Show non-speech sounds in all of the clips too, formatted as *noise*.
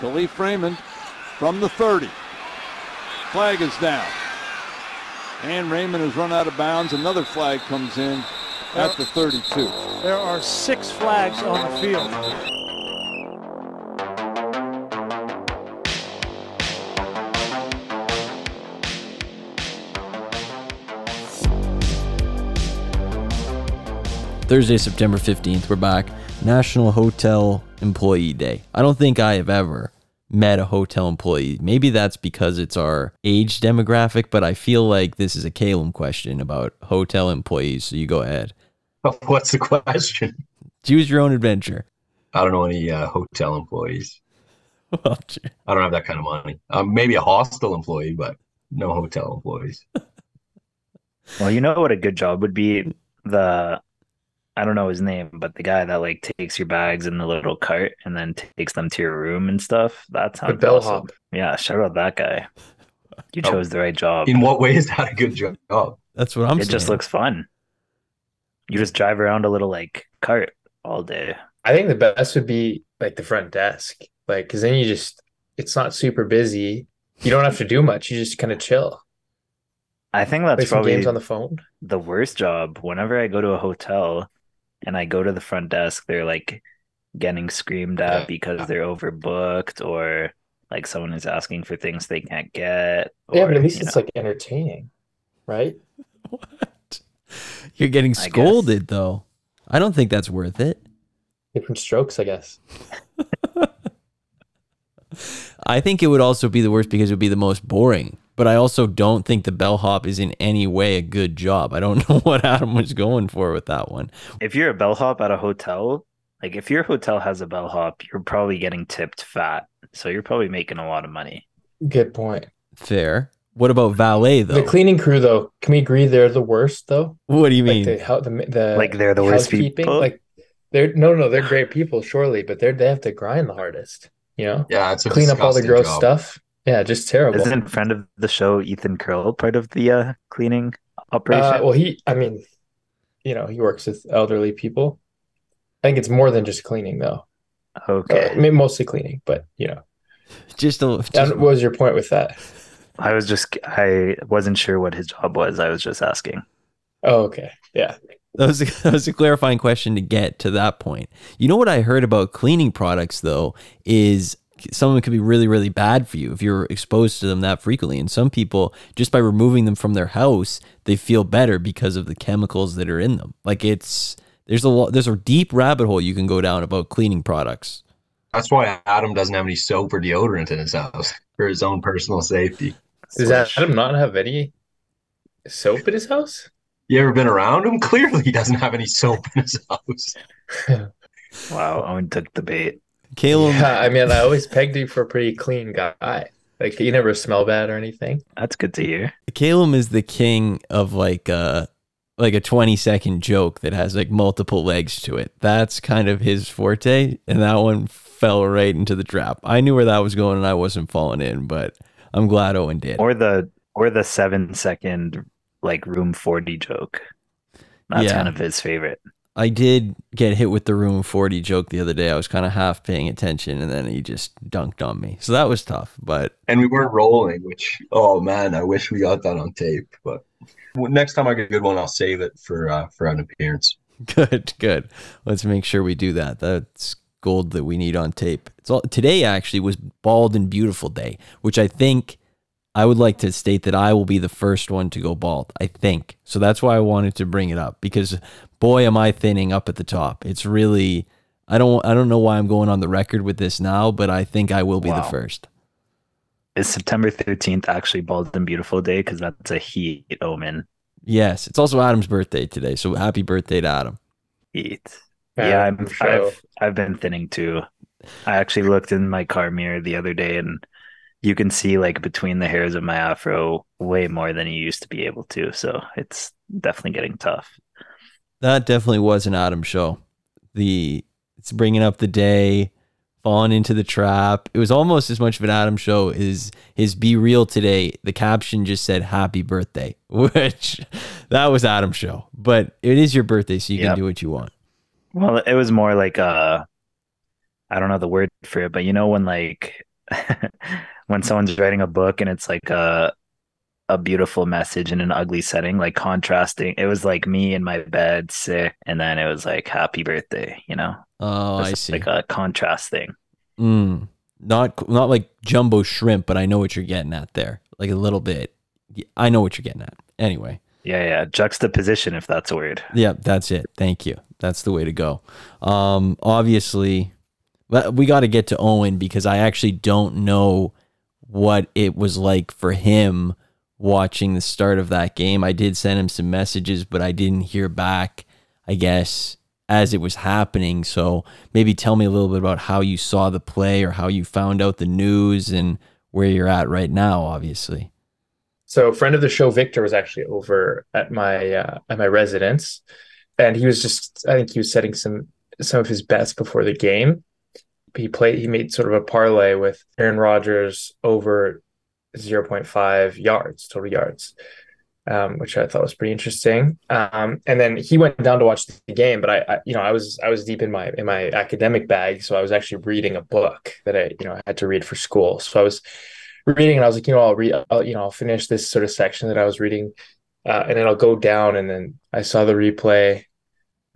Kalif Raymond from the 30. Flag is down. And Raymond has run out of bounds. Another flag comes in at the 32. There are six flags on the field. Thursday, September 15th, we're back. National Hotel Employee Day. I don't think I have ever met a hotel employee. Maybe that's because it's our age demographic, but I feel like this is a Calum question about hotel employees. So you go ahead. *laughs* What's the question? Choose your own adventure. I don't know any uh, hotel employees. *laughs* Well. I don't have that kind of money. Um, maybe a hostel employee, but no hotel employees. *laughs* Well, you know what a good job would be? The I don't know his name, but the guy that like takes your bags in the little cart and then takes them to your room and stuff. That sounds bellhop. awesome. Yeah, shout out that guy. You Oh. chose the right job. In what way is that a good job? That's what I'm it saying. It just looks fun. You just drive around a little like cart all day. I think the best would be like the front desk, like because then you just it's not super busy. You don't have to do much. You just kind of chill. I think that's some probably games on the phone. the worst job. Whenever I go to a hotel and I go to the front desk, they're like getting screamed at Yeah. because they're overbooked or like someone is asking for things they can't get. yeah, but at least it's know. like entertaining, right? *laughs* what? You're getting I scolded though. I don't think that's worth it. Different strokes, I guess. *laughs* I think it would also be the worst because it would be the most boring. But I also don't think the bellhop is in any way a good job. I don't *laughs* know what Adam was going for with that one. if you're a bellhop at a hotel, like if your hotel has a bellhop, you're probably getting tipped fat. So you're probably making a lot of money. Good point. Fair. What about valet though? The cleaning crew, though, can we agree they're the worst, though? what do you Like mean? the the the Like they're the worst housekeeping, people? Like they're no, no, they're great people, surely, but they're they have to grind the hardest. You know, Yeah, it's a clean up all the gross job. stuff. Yeah, just terrible. Isn't friend of the show Ethan Curl part of the uh, cleaning operation? Uh, well, he, I mean, you know, he works with elderly people. I think it's more than just cleaning, though. Uh, okay. I mean, mostly cleaning, but you know, *laughs* just a just, and what was your point with that? I was just I wasn't sure what his job was. I was just asking. Oh, okay, yeah. that was a, *laughs* that was a clarifying question to get to that point. You know what I heard about cleaning products though is some of them could be really really bad for you if you're exposed to them that frequently. And some people just by removing them from their house, they feel better because of the chemicals that are in them. Like it's there's a lot there's a deep rabbit hole you can go down about cleaning products. That's why Adam doesn't have any soap or deodorant in his house *laughs* for his own personal safety. Does Adam not have any soap in his house? You ever been around him? *laughs* Clearly, he doesn't have any soap in his house. *laughs* Wow, Owen took the bait. Caleb, Yeah, I mean, I always pegged you for a pretty clean guy. Like you never smell bad or anything. That's good to hear. Caleb is the king of like a like a 20 second joke that has like multiple legs to it. That's kind of his forte, and that one fell right into the trap. I knew where that was going, and I wasn't falling in, but I'm glad Owen did. Or the or the seven second like room forty joke. That's Yeah. kind of his favorite. I did get hit with the room 40 joke the other day. I was kind of half paying attention, and then he just dunked on me. So that was tough, but And we weren't rolling, which, oh man, I wish we got that on tape. But next time I get a good one, I'll save it for uh, for an appearance. *laughs* Good, good. Let's make sure we do that. That's gold that we need on tape. It's all today actually was bald and beautiful day, which I think I would like to state that I will be the first one to go bald. I think. So that's why I wanted to bring it up because boy am I thinning up at the top. It's really I don't I don't know why I'm going on the record with this now, but I think I will be the first. Is September thirteenth actually Bald and Beautiful Day? Because that's a heat omen. Yes, it's also Adam's birthday today. So happy birthday to Adam. Heat. Yeah, I'm, sure. I've I've been thinning too. I actually looked in my car mirror the other day, and you can see like between the hairs of my afro way more than you used to be able to. So it's definitely getting tough. That definitely was an Adam show. The it's bringing up the day, falling into the trap. It was almost as much of an Adam show as his "BeReal" today. The caption just said "Happy Birthday," *laughs* which that was Adam show. But it is your birthday, so you Yep. can do what you want. Well, it was more like uh I don't know the word for it, but you know when like *laughs* when someone's writing a book and it's like a a beautiful message in an ugly setting, like contrasting. It was like me in my bed, sick, and then it was like happy birthday. You know, Oh, I It's see. like a contrast thing. Mm, not not like jumbo shrimp, but I know what you're getting at there. Like a little bit. I know what you're getting at. Anyway, Yeah, yeah, juxtaposition, if that's a word. yeah, that's it. Thank you. That's the way to go. Um, obviously, we got to get to Owen because I actually don't know what it was like for him watching the start of that game. I did send him some messages, but I didn't hear back. I guess as it was happening. So maybe tell me a little bit about how you saw the play or how you found out the news and where you're at right now. Obviously. So friend of the show, Victor, was actually over at my uh, at my residence, and he was just I think he was setting some some of his bets before the game. He played he made sort of a parlay with Aaron Rodgers over 0.5 yards total yards, um, which I thought was pretty interesting. Um, and then he went down to watch the game, but I, I you know I was I was deep in my in my academic bag, so I was actually reading a book that I you know I had to read for school. So I was reading and I was like, you know, I'll read, I'll, you know, I'll finish this sort of section that I was reading, uh, and then I'll go down. And then I saw the replay.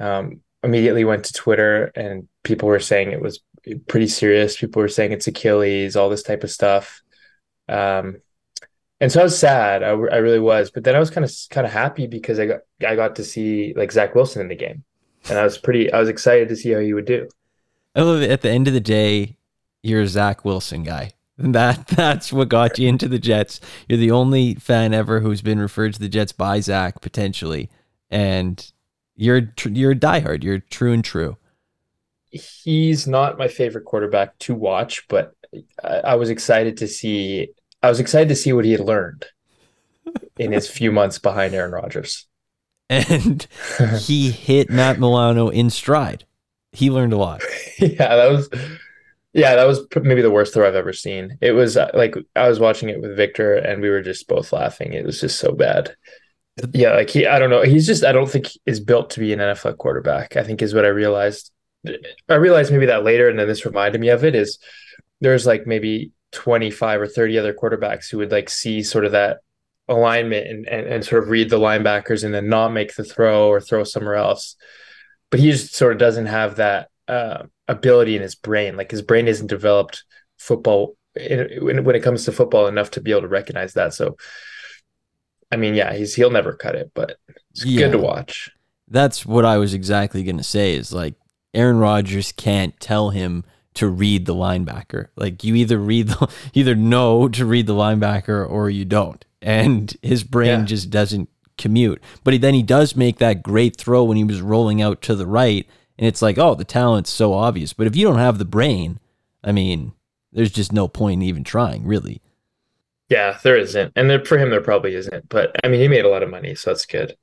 Um, immediately went to Twitter, and people were saying it was pretty serious. People were saying it's Achilles, all this type of stuff. Um, and so I was sad. I, I really was, but then I was kind of kind of happy because I got I got to see like Zach Wilson in the game, and I was pretty. I was excited to see how he would do. I love it. At the end of the day, you're a Zach Wilson guy. *laughs* That that's what got you into the Jets. You're the only fan ever who's been referred to the Jets by Zach potentially, and you're you're a diehard. You're true and true. He's not my favorite quarterback to watch, but I, I was excited to see. I was excited to see what he had learned in his few months behind Aaron Rodgers. And *laughs* he hit Matt Milano in stride. He learned a lot. yeah, that was. Yeah, that was maybe the worst throw I've ever seen. It was uh, like I was watching it with Victor, and we were just both laughing. It was just so bad. Yeah, like he, I don't know. He's just, I don't think is built to be an NFL quarterback. I think is what I realized. I realized maybe that later, and then this reminded me of it. Is there's like maybe 25 or 30 other quarterbacks who would like see sort of that alignment and, and, and sort of read the linebackers and then not make the throw or throw somewhere else. But he just sort of doesn't have that uh, ability in his brain. Like his brain isn't developed football when, when it comes to football enough to be able to recognize that. So, I mean, yeah, he's he'll never cut it, but it's Yeah. good to watch. That's what I was exactly going to say is like Aaron Rodgers can't tell him to read the linebacker. Like you either read the, *laughs* either know to read the linebacker or you don't. And his brain Yeah. just doesn't commute. But he, then he does make that great throw when he was rolling out to the right and it's like, "Oh, the talent's so obvious." But if you don't have the brain, I mean, there's just no point in even trying, really. Yeah, there isn't, and there, for him there probably isn't. But I mean, he made a lot of money, so that's good.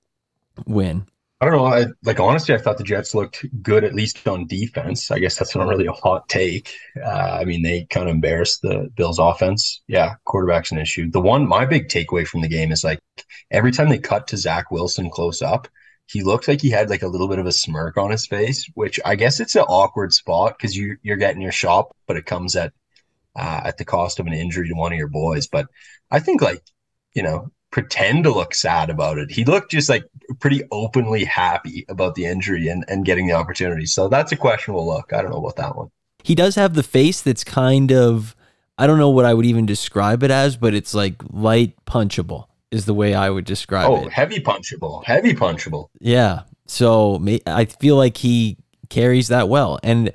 Win. I don't know. I, like honestly, I thought the Jets looked good at least on defense. I guess that's not really a hot take. Uh, I mean, they kind of embarrassed the Bills' offense. Yeah, quarterback's an issue. The one, my big takeaway from the game is like every time they cut to Zach Wilson close up, he looked like he had like a little bit of a smirk on his face, which I guess it's an awkward spot because you you're getting your shop, but it comes at uh, at the cost of an injury to one of your boys. But I think like you know pretend to look sad about it. He looked just like pretty openly happy about the injury and, and getting the opportunity. So that's a questionable look. I don't know about that one. he does have the face that's kind of I don't know what I would even describe it as, but it's like light punchable is the way I would describe Oh, it. Oh, heavy punchable, heavy punchable. Yeah. So I feel like he carries that well. And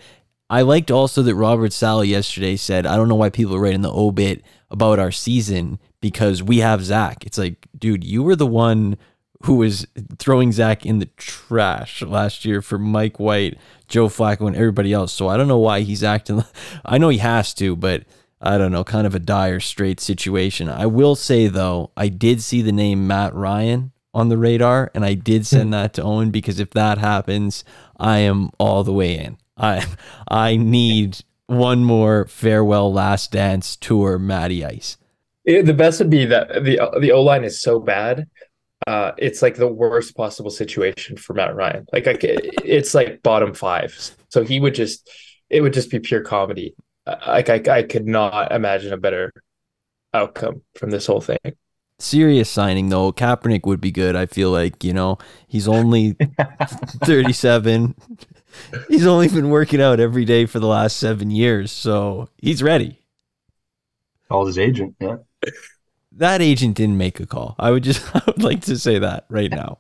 I liked also that Robert Saleh yesterday said, I don't know why people are writing the obit about our season because we have Zach. It's like, dude, you were the one who was throwing Zach in the trash last year for Mike White, Joe Flacco, and everybody else. So I don't know why he's acting. *laughs* I know he has to, but I don't know, kind of a dire straight situation. I will say though, I did see the name Matt Ryan on the radar, and I did hmm. send that to Owen because if that happens, I am all the way in. I *laughs* I need one more farewell last dance tour, Matty Ice. It- the best would be that the the O line is so bad. Uh, it's like the worst possible situation for Matt Ryan. Like, I, ca- it's like bottom five. So he would just, it would just be pure comedy. like I, I could not imagine a better outcome from this whole thing. Serious signing though, Kaepernick would be good. I feel like you know he's only *laughs* 37. He's only been working out every day for the last seven years, so he's ready. Called his agent. Yeah. That agent didn't make a call. I would just, *laughs* I would like to say that right now.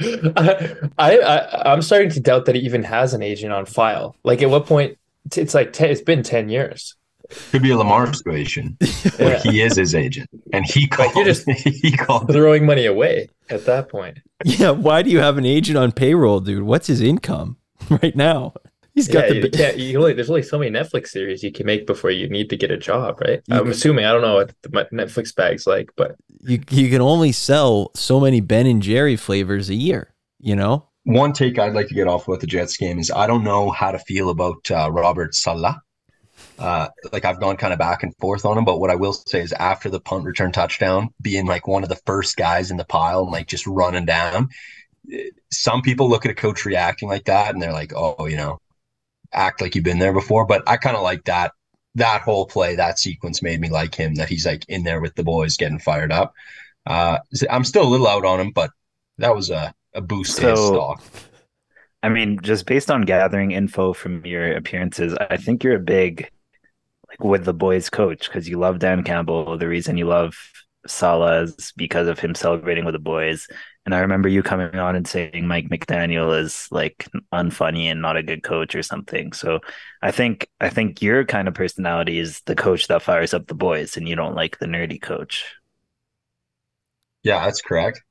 I, I I'm starting to doubt that he even has an agent on file. Like at what point? It's like 10, it's been ten years. Could be a Lamar situation *laughs* where Yeah. he is his agent and he called. you're just- *laughs* he called. Throwing money away at that point. Yeah, why do you have an agent on payroll, dude? What's his income right now? He's got yeah, the you can't. You only there's only so many Netflix series you can make before you need to get a job, right? You I'm can- assuming I don't know what the my Netflix bag's like, but you you can only sell so many Ben and Jerry flavors a year, you know? One take I'd like to get off about the Jets game is I don't know how to feel about uh, Robert Saleh. Uh, like I've gone kind of back and forth on him, but what I will say is after the punt return touchdown, being like one of the first guys in the pile and like just running down, eh, some people look at a coach reacting like that and they're like, oh, you know, act like you've been there before. But I kind of like that. That whole play, that sequence made me like him. That he's like in there with the boys, getting fired up. Uh, I'm still a little out on him, but that was a a boost to his stock. I mean, just based on gathering info from your appearances, I think you're a big like with the boys coach because you love Dan Campbell. The reason you love Saleh is because of him celebrating with the boys. And I remember you coming on and saying Mike McDaniel is like unfunny and not a good coach or something. So I think I think your kind of personality is the coach that fires up the boys, and you don't like the nerdy coach. Yeah, that's correct.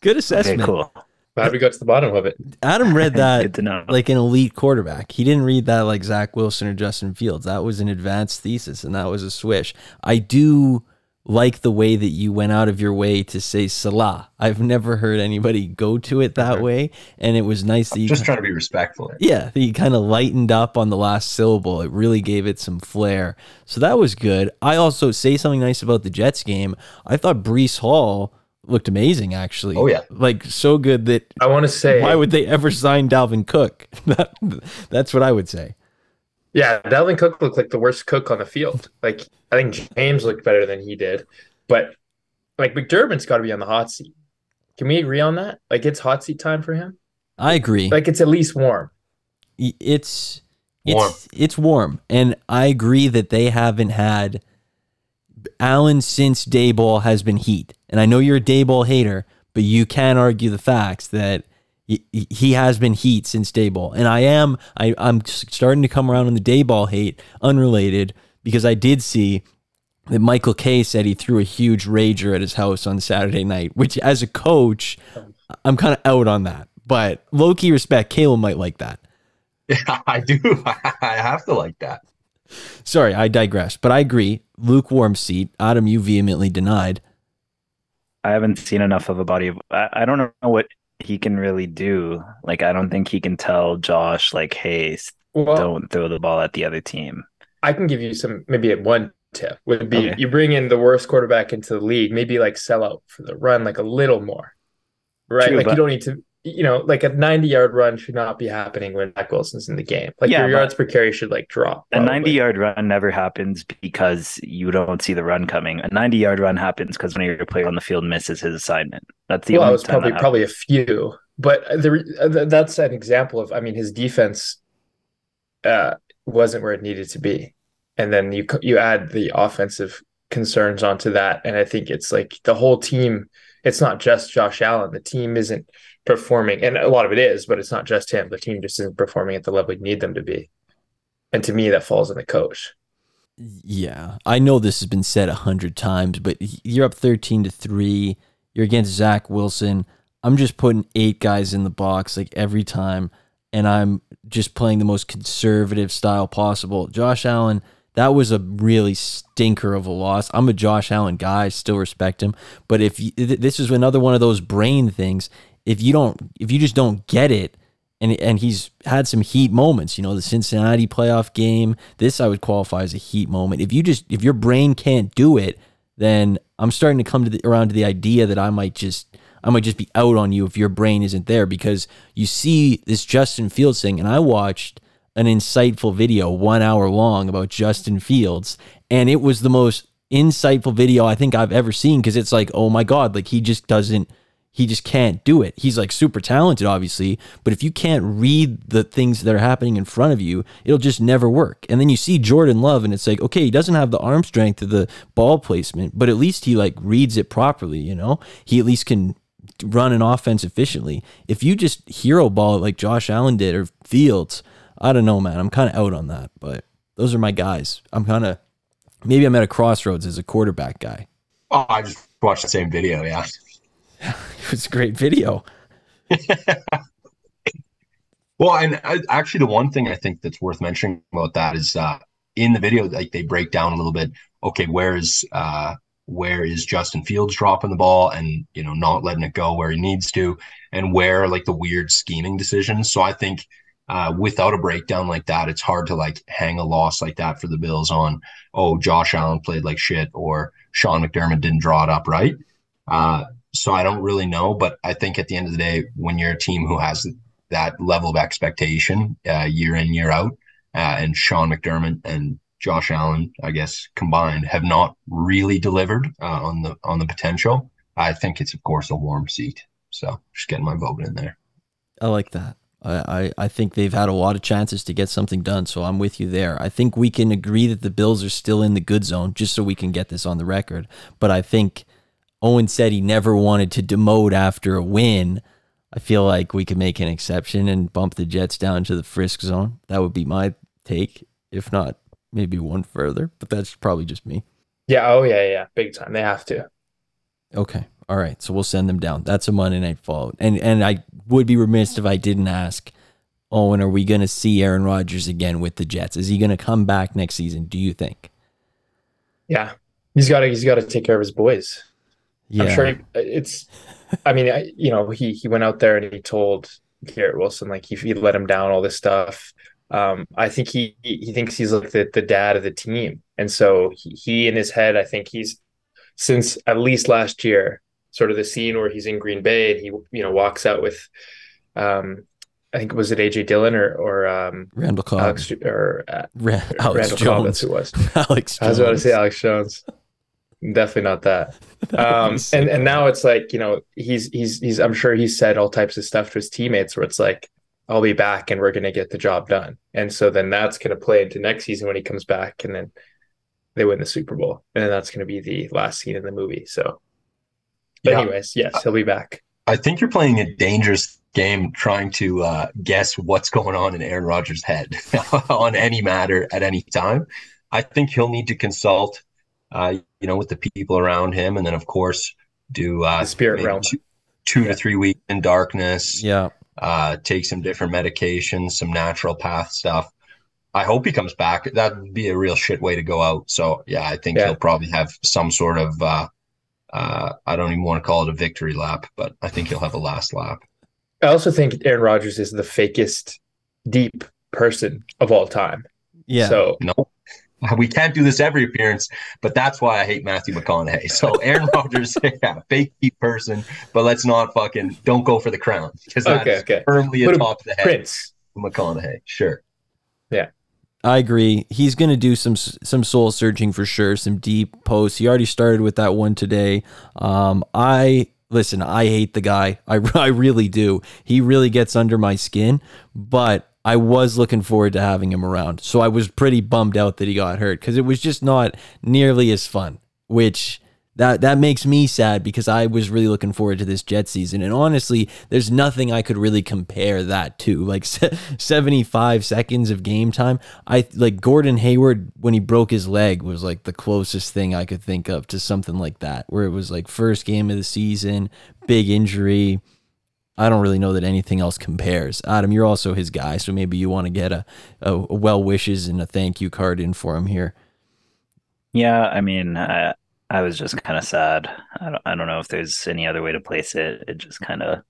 Good Okay, assessment. cool. glad we got to the bottom of it. Adam read *laughs* that to know. like an elite quarterback. He didn't read that like Zach Wilson or Justin Fields. That was an advanced thesis and that was a swish. I do like the way that you went out of your way to say Saleh. I've never heard anybody go to it that way. And it was nice that you Just trying to be respectful. yeah, that you kind of lightened up on the last syllable. It really gave it some flair. So that was good. I also say something nice about the Jets game. I thought Breece Hall looked amazing, actually. Oh, yeah. like so good that I want to say, why would they ever sign Dalvin Cook? *laughs* That, that's what I would say. Yeah, Dalvin Cook looked like the worst cook on the field. Like I think James looked better than he did, but like McDermott's got to be on the hot seat. Can we agree on that? Like it's hot seat time for him. I agree. Like it's at least warm. Y- it's it's Warm. it's warm, and I agree that they haven't had Allen since Daboll has been heat. And I know you're a Daboll hater, but you can argue the facts that he, he has been heat since Daboll. And I am I I'm starting to come around on the Daboll hate, unrelated, because I did see that Michael Kay said he threw a huge rager at his house on Saturday night, which as a coach, I'm kind of out on that. But low key respect, Caleb might like that. Yeah, *laughs* I do. *laughs* I have to like that. Sorry, I digress, but I agree. Lukewarm seat. Adam, you vehemently denied. I haven't seen enough of a body of. I, I don't know what he can really do. Like, I don't think he can tell Josh, like, hey, Well, don't throw the ball at the other team. I can give you some maybe one tip would be Okay. you bring in the worst quarterback into the league, maybe like sell out for the run like a little more. Right? True, like but- you don't need to you know, like a 90 yard run should not be happening when Zach Wilson's in the game. Like Yeah, your yards per carry should like drop. A 90 yard run never happens because you don't see the run coming. A 90 yard run happens because one of your player on the field misses his assignment. That's the well, only it was probably probably a few, but the, uh, that's an example of. I mean, his defense uh, wasn't where it needed to be, and then you you add the offensive concerns onto that, and I think it's like the whole team. It's not just Josh Allen. The team isn't performing, and a lot of it is, but it's not just him. The team just isn't performing at the level you need them to be, and to me, that falls on the coach. Yeah, I know this has been said a hundred times, but you're up thirteen to three. You're against Zach Wilson. I'm just putting eight guys in the box like every time, and I'm just playing the most conservative style possible. Josh Allen, that was a really stinker of a loss. I'm a Josh Allen guy, I still respect him, but if you, this is another one of those brain things, if you don't, if you just don't get it, and and he's had some heat moments. You know, the Cincinnati playoff game. This I would qualify as a heat moment. If you just if your brain can't do it, then I'm starting to come to the, around to the idea that I might just I might just be out on you if your brain isn't there because you see this Justin Fields thing, and I watched an insightful video, one hour long, about Justin Fields, and it was the most insightful video I think I've ever seen because it's like, oh my god, like he just doesn't he just can't do it. He's like super talented, obviously, but if you can't read the things that are happening in front of you, it'll just never work. And then you see Jordan Love, and it's like, okay, he doesn't have the arm strength of the ball placement, but at least he like reads it properly, you know? He at least can run an offense efficiently. If you just hero ball it like Josh Allen did or Fields, I don't know, man. I'm kind of out on that, but those are my guys. I'm kind of maybe I'm at a crossroads as a quarterback guy. Oh, I just watched the same video. Yeah. It was a great video. *laughs* well, and I, actually, the one thing I think that's worth mentioning about that is uh, in the video, like they break down a little bit. Okay, where is uh, where is Justin Fields dropping the ball and you know not letting it go where he needs to, and where like the weird scheming decisions. So I think uh, without a breakdown like that, it's hard to like hang a loss like that for the Bills on. Oh, Josh Allen played like shit, or Sean McDermott didn't draw it up right. Uh, so I don't really know, but I think at the end of the day, when you're a team who has that level of expectation uh, year in year out, uh, and Sean McDermott and Josh Allen, I guess combined, have not really delivered uh, on the on the potential. I think it's of course a warm seat. So just getting my vote in there. I like that. I, I think they've had a lot of chances to get something done, so I'm with you there. I think we can agree that the Bills are still in the good zone, just so we can get this on the record. But I think Owen said he never wanted to demote after a win. I feel like we could make an exception and bump the Jets down to the frisk zone. That would be my take, if not maybe one further, but that's probably just me. Yeah, oh yeah, yeah, big time. They have to. Okay. All right. So we'll send them down. That's a Monday night fall. And and I would be remiss if I didn't ask, Owen, are we gonna see Aaron Rodgers again with the Jets? Is he gonna come back next season, do you think? Yeah. He's gotta he's gotta take care of his boys. Yeah. I'm sure he, it's. I mean, I, you know, he he went out there and he told Garrett Wilson like he, he let him down all this stuff. Um, I think he he thinks he's like the, the dad of the team, and so he, he in his head, I think he's since at least last year, sort of the scene where he's in Green Bay and he you know walks out with, um, I think was it AJ Dillon or or um, Randall Cobb Alex or uh, Ra- Alex Randall Jones. Cobb, that's who it was. *laughs* Alex. Jones. I was about to say Alex Jones. Definitely not that. *laughs* Um, and and now it's like you know he's he's he's I'm sure he's said all types of stuff to his teammates where it's like I'll be back and we're going to get the job done. And so then that's going to play into next season when he comes back and then they win the Super Bowl and then that's going to be the last scene in the movie. So, but yeah. anyways, yes, he'll be back. I think you're playing a dangerous game trying to uh, guess what's going on in Aaron Rodgers' head *laughs* on any matter at any time. I think he'll need to consult uh, you know, with the people around him, and then of course do uh, the spirit realm. Two, two yeah. to three weeks in darkness. Yeah. Uh, take some different medications, some natural path stuff. I hope he comes back. That would be a real shit way to go out. So yeah, I think yeah. he'll probably have some sort of uh, uh, I don't even want to call it a victory lap, but I think he'll have a last lap. I also think Aaron Rodgers is the fakest deep person of all time. Yeah. So no, *laughs* we can't do this every appearance, but that's why I hate Matthew McConaughey. So *laughs* Aaron Rodgers, *laughs* yeah, fake deep person, but let's not fucking don't go for the crown because that's okay, okay. firmly Put atop the head. Prince McConaughey, sure. Yeah. I agree. He's going to do some some soul searching for sure, some deep posts. He already started with that one today. Um, I listen. I hate the guy. I I really do. He really gets under my skin, but I was looking forward to having him around. So I was pretty bummed out that he got hurt because it was just not nearly as fun, which that that makes me sad because I was really looking forward to this Jet season. And honestly, there's nothing I could really compare that to. Like *laughs* 75 seconds of game time. I like Gordon Hayward when he broke his leg was like the closest thing I could think of to something like that, where it was like first game of the season, big injury I don't really know that anything else compares. Adam, you're also his guy, so maybe you want to get a, a, a well wishes and a thank you card in for him here. Yeah, I mean, I, I was just kind of sad. I don't, I don't know if there's any other way to place it. It just kind of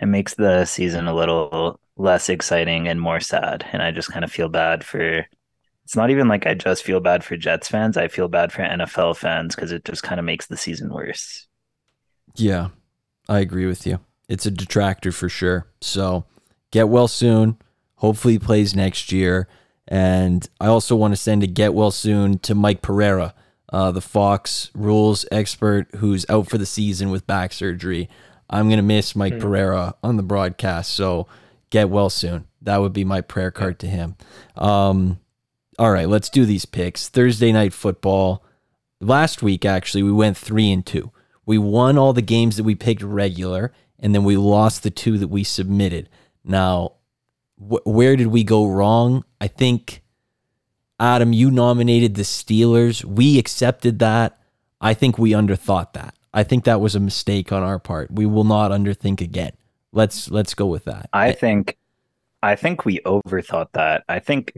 it makes the season a little less exciting and more sad, and I just kind of feel bad for. It's not even like I just feel bad for Jets fans. I feel bad for NFL fans because it just kind of makes the season worse. Yeah, I agree with you it's a detractor for sure. So get well soon. Hopefully, he plays next year. And I also want to send a get well soon to Mike Pereira, uh, the Fox rules expert who's out for the season with back surgery. I'm going to miss Mike Pereira on the broadcast. So get well soon. That would be my prayer card to him. Um, all right, let's do these picks. Thursday night football. Last week, actually, we went three and two. We won all the games that we picked regular, and then we lost the two that we submitted. Now, wh- where did we go wrong? I think, Adam, you nominated the Steelers. We accepted that. I think we underthought that. I think that was a mistake on our part. We will not underthink again. Let's let's go with that. I think, I think we overthought that. I think,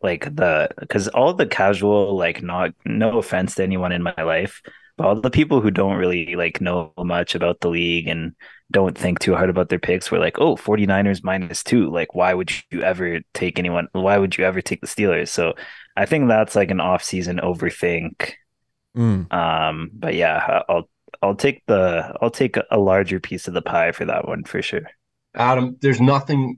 like the because all the casual, like not no offense to anyone in my life, all the people who don't really like know much about the league and don't think too hard about their picks were like, oh, 49ers minus two. Like, why would you ever take anyone? Why would you ever take the Steelers? So I think that's like an off-season overthink. Mm. Um, but yeah, I'll I'll take the I'll take a larger piece of the pie for that one for sure. Adam, there's nothing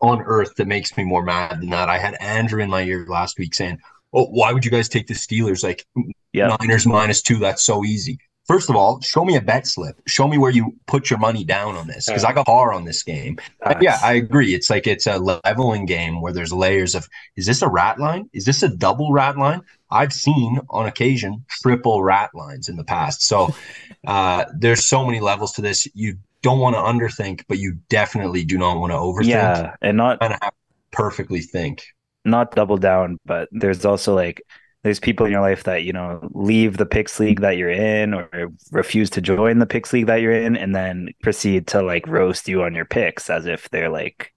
on earth that makes me more mad than that. I had Andrew in my ear last week saying, "Oh, why would you guys take the Steelers? Like Yeah. Niners minus two. That's so easy." First of all, show me a bet slip. Show me where you put your money down on this because I got par on this game. But yeah, I agree. It's like it's a leveling game where there's layers of is this a rat line? Is this a double rat line? I've seen on occasion triple rat lines in the past. So *laughs* uh, there's so many levels to this. You don't want to underthink, but you definitely do not want to overthink. yeah, and not kind of perfectly think. Not double down, but there's also like there's people in your life that you know leave the picks league that you're in or refuse to join the picks league that you're in and then proceed to like roast you on your picks as if they're like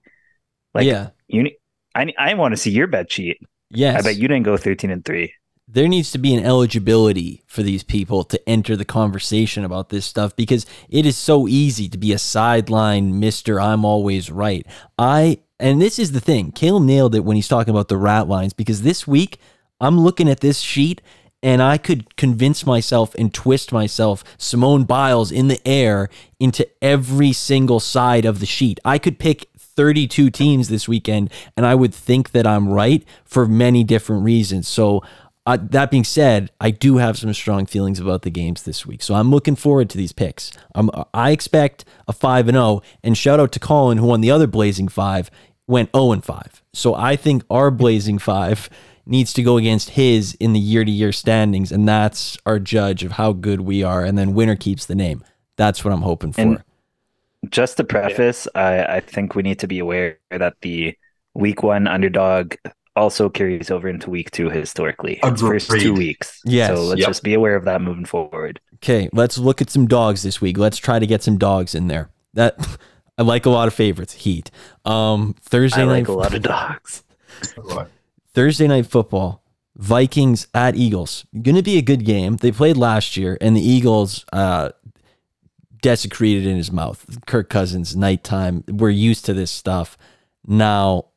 like yeah. you I I want to see your bet sheet. Yes. I bet you didn't go 13 and 3. there needs to be an eligibility for these people to enter the conversation about this stuff because it is so easy to be a sideline Mr. I'm always right. I and this is the thing. Caleb nailed it when he's talking about the rat lines because this week I'm looking at this sheet and I could convince myself and twist myself Simone Biles in the air into every single side of the sheet. I could pick 32 teams this weekend and I would think that I'm right for many different reasons. So uh, that being said, I do have some strong feelings about the games this week, so I'm looking forward to these picks. Um, I expect a five and zero, and shout out to Colin who won the other Blazing Five, went zero and five. So I think our Blazing Five needs to go against his in the year to year standings, and that's our judge of how good we are. And then winner keeps the name. That's what I'm hoping for. And- Just to preface, I, I think we need to be aware that the week one underdog also carries over into week two historically. It's first two weeks. Yes. So let's Yep. just be aware of that moving forward. Okay, let's look at some dogs this week. Let's try to get some dogs in there. That I like a lot of favorites. Heat. Um, Thursday I night. like a lot of dogs. *laughs* Thursday night football. Vikings at Eagles. Going to be a good game. They played last year, and the Eagles uh, desecrated in his mouth. Kirk Cousins, nighttime. We're used to this stuff. Now,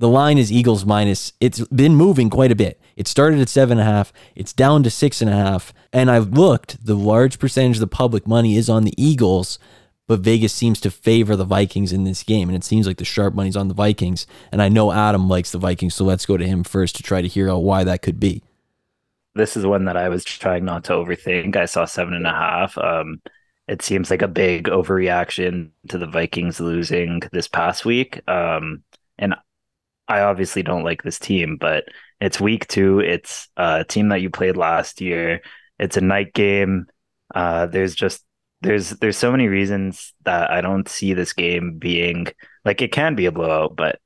the line is Eagles minus. It's been moving quite a bit. It started at seven and a half. It's down to six and a half. And I've looked. The large percentage of the public money is on the Eagles, but Vegas seems to favor the Vikings in this game, and it seems like the sharp money's on the Vikings. And I know Adam likes the Vikings, so let's go to him first to try to hear out why that could be. This is one that I was trying not to overthink. I saw seven and a half. Um, it seems like a big overreaction to the Vikings losing this past week. Um, and I obviously don't like this team, but it's week two. It's a team that you played last year. It's a night game. Uh, there's just there's there's so many reasons that I don't see this game being like it can be a blowout, but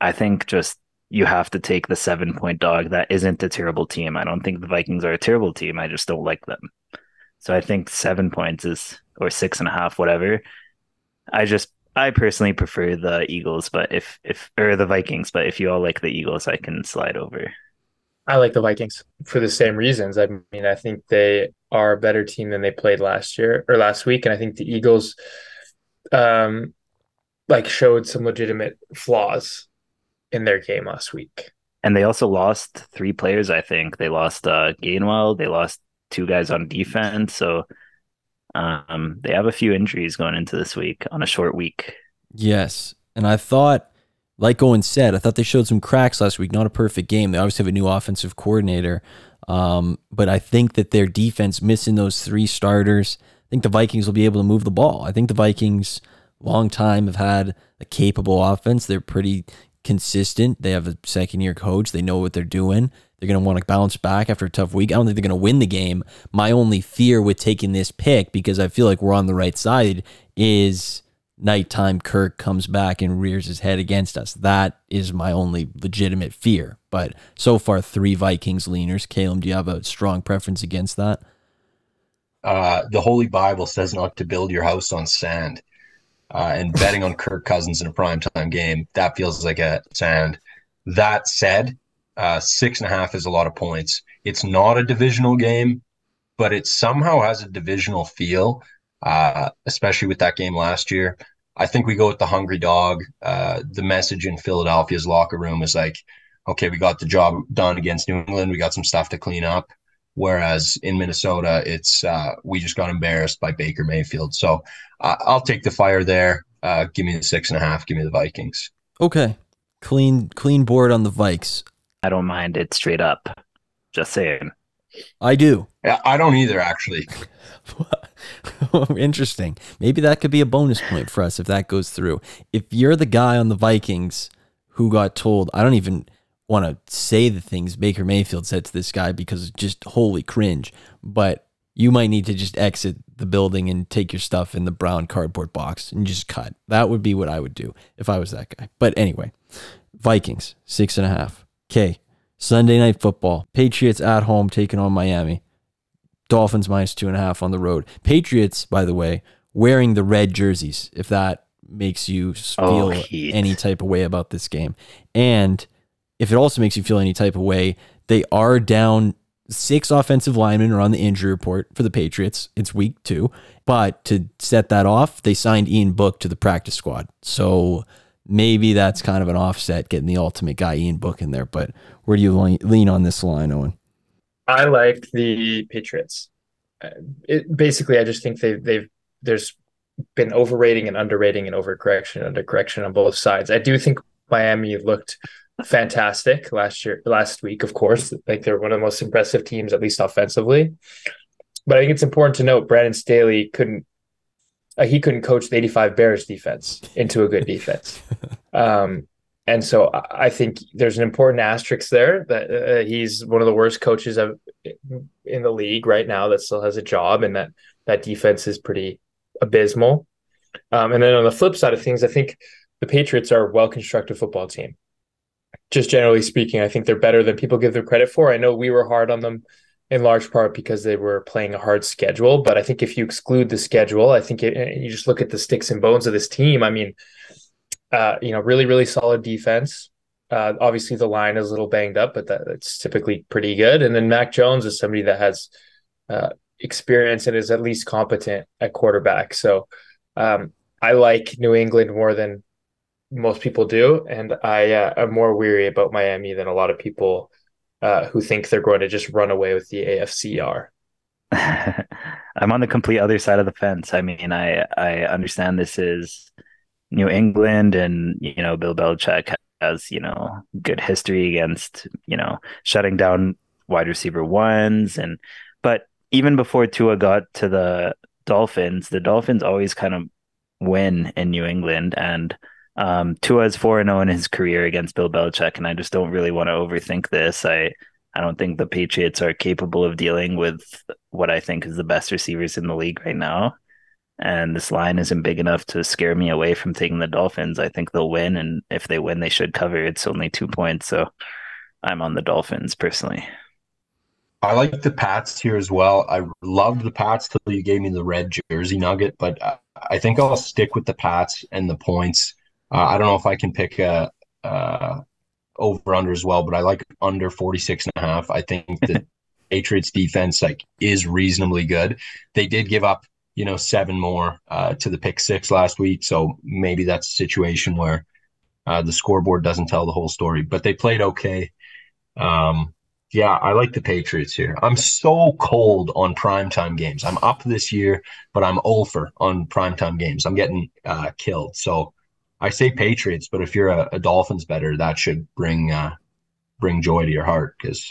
I think just you have to take the seven point dog. That isn't a terrible team. I don't think the Vikings are a terrible team. I just don't like them. So I think seven points is or six and a half, whatever. I just I personally prefer the Eagles, but if if or the Vikings, but if you all like the Eagles, I can slide over. I like the Vikings for the same reasons. I mean, I think they are a better team than they played last year or last week, and I think the Eagles, um, like showed some legitimate flaws in their game last week. And they also lost three players, I think. They lost uh Gainwell, they lost two guys on defense. So um they have a few injuries going into this week on a short week. Yes. And I thought like Owen said, I thought they showed some cracks last week. Not a perfect game. They obviously have a new offensive coordinator, um, but I think that their defense missing those three starters. I think the Vikings will be able to move the ball. I think the Vikings, long time, have had a capable offense. They're pretty consistent. They have a second year coach. They know what they're doing. They're going to want to bounce back after a tough week. I don't think they're going to win the game. My only fear with taking this pick, because I feel like we're on the right side, is nighttime Kirk comes back and rears his head against us. That is my only legitimate fear. But so far, three Vikings leaners. Caleb, do you have a strong preference against that? Uh, the Holy Bible says not to build your house on sand. Uh, and betting on Kirk Cousins in a primetime game, that feels like a sand. That said, uh, six and a half is a lot of points. It's not a divisional game, but it somehow has a divisional feel uh, especially with that game last year. I think we go with the hungry dog. Uh, the message in Philadelphia's locker room is like, okay, we got the job done against New England. We got some stuff to clean up. Whereas in Minnesota, it's uh, we just got embarrassed by Baker Mayfield. So uh, I'll take the fire there. Uh, give me the six and a half. Give me the Vikings. Okay, clean clean board on the Vikes. I don't mind it straight up. Just saying. I do. Yeah, I don't either, actually. *laughs* *laughs* Interesting. Maybe that could be a bonus point for us if that goes through. If you're the guy on the Vikings who got told, I don't even want to say the things Baker Mayfield said to this guy because it's just holy cringe, but you might need to just exit the building and take your stuff in the brown cardboard box and just cut. That would be what I would do if I was that guy. But anyway, Vikings, six and a half. Okay. Sunday night football. Patriots at home taking on Miami. Dolphins minus two and a half on the road. Patriots, by the way, wearing the red jerseys, if that makes you oh, feel oh, any type of way about this game. And if it also makes you feel any type of way, they are down six offensive linemen are on the injury report for the Patriots. It's week two. But to set that off, they signed Ian Book to the practice squad. So maybe that's kind of an offset getting the ultimate guy, Ian Book, in there. But where do you lean on this line, Owen? I like the Patriots. Uh, it, basically, I just think they, they've there's been overrating and underrating and overcorrection and undercorrection on both sides. I do think Miami looked fantastic last year, last week, of course. Like they're one of the most impressive teams, at least offensively. But I think it's important to note Brandon Staley couldn't uh, he couldn't coach the 85 Bears defense into a good defense. *laughs* Um, and so I think there's an important asterisk there that uh, he's one of the worst coaches of, in the league right now that still has a job, and that that defense is pretty abysmal. Um, and then on the flip side of things, I think the Patriots are a well constructed football team. Just generally speaking, I think they're better than people give them credit for. I know we were hard on them in large part because they were playing a hard schedule, but I think if you exclude the schedule, I think it, you just look at the sticks and bones of this team. I mean, uh, you know, really, really solid defense. Uh, obviously, the line is a little banged up, but that, that's typically pretty good. And then Mac Jones is somebody that has uh, experience and is at least competent at quarterback. So um, I like New England more than most people do, and I uh, am more weary about Miami than a lot of people uh, who think they're going to just run away with the AFC are. *laughs* I'm on the complete other side of the fence. I mean, I I understand this is New England and you know Bill Belichick has you know good history against you know shutting down wide receiver ones. And but even before Tua got to the Dolphins, the Dolphins always kind of win in New England. And um, Tua's four and zero oh in his career against Bill Belichick, and I just don't really want to overthink this. I I don't think the Patriots are capable of dealing with what I think is the best receivers in the league right now and this line isn't big enough to scare me away from taking the Dolphins. I think they'll win, and if they win, they should cover. It's only two points, so I'm on the Dolphins personally. I like the Pats here as well. I loved the Pats till you gave me the red jersey nugget, but I think I'll stick with the Pats and the points. Uh, I don't know if I can pick a, a over under as well, but I like under 46 and a half. I think the *laughs* Patriots defense like is reasonably good. They did give up you know, seven more uh, to the pick six last week. So maybe that's a situation where uh, the scoreboard doesn't tell the whole story, but they played okay. Um, yeah, I like the Patriots here. I'm so cold on primetime games. I'm up this year, but I'm over on primetime games. I'm getting uh, killed. So I say Patriots, but if you're a, a Dolphins better, that should bring uh, bring joy to your heart because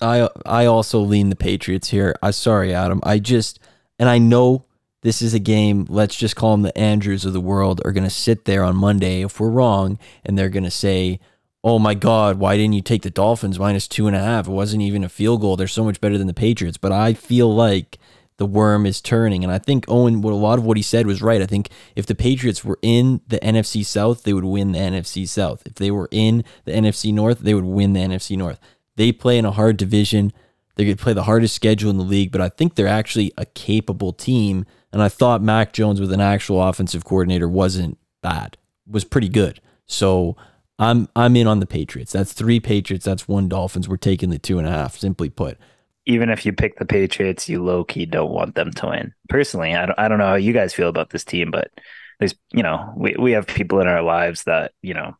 I I also lean the Patriots here. I sorry, Adam. I just and I know this is a game. Let's just call them the Andrews of the world are going to sit there on Monday if we're wrong, and they're going to say, "Oh my God, why didn't you take the Dolphins minus two and a half? It wasn't even a field goal. They're so much better than the Patriots." But I feel like the worm is turning, and I think Owen, what a lot of what he said was right. I think if the Patriots were in the NFC South, they would win the NFC South. If they were in the NFC North, they would win the NFC North. They play in a hard division. They could play the hardest schedule in the league, but I think they're actually a capable team. And I thought Mac Jones with an actual offensive coordinator wasn't bad, was pretty good. So I'm I'm in on the Patriots. That's three Patriots. That's one Dolphins. We're taking the two and a half. Simply put, even if you pick the Patriots, you low key don't want them to win. Personally, I don't, I don't know how you guys feel about this team, but there's, you know, we, we have people in our lives that, you know,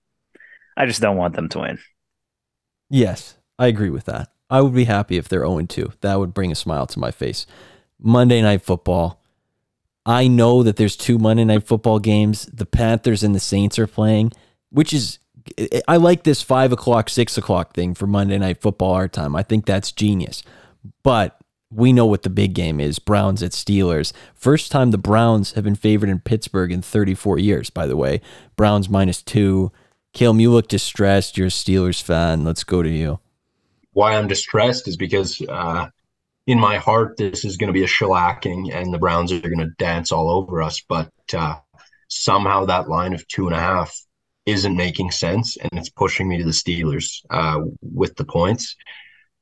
I just don't want them to win. Yes, I agree with that. I would be happy if they're 0 2. That would bring a smile to my face. Monday Night Football. I know that there's two Monday Night Football games. The Panthers and the Saints are playing, which is, I like this five o'clock, six o'clock thing for Monday Night Football our time. I think that's genius. But we know what the big game is Browns at Steelers. First time the Browns have been favored in Pittsburgh in 34 years, by the way. Browns minus two. Caleb, you look distressed. You're a Steelers fan. Let's go to you. Why I'm distressed is because uh, in my heart, this is going to be a shellacking and the Browns are going to dance all over us. But uh, somehow that line of two and a half isn't making sense and it's pushing me to the Steelers uh, with the points.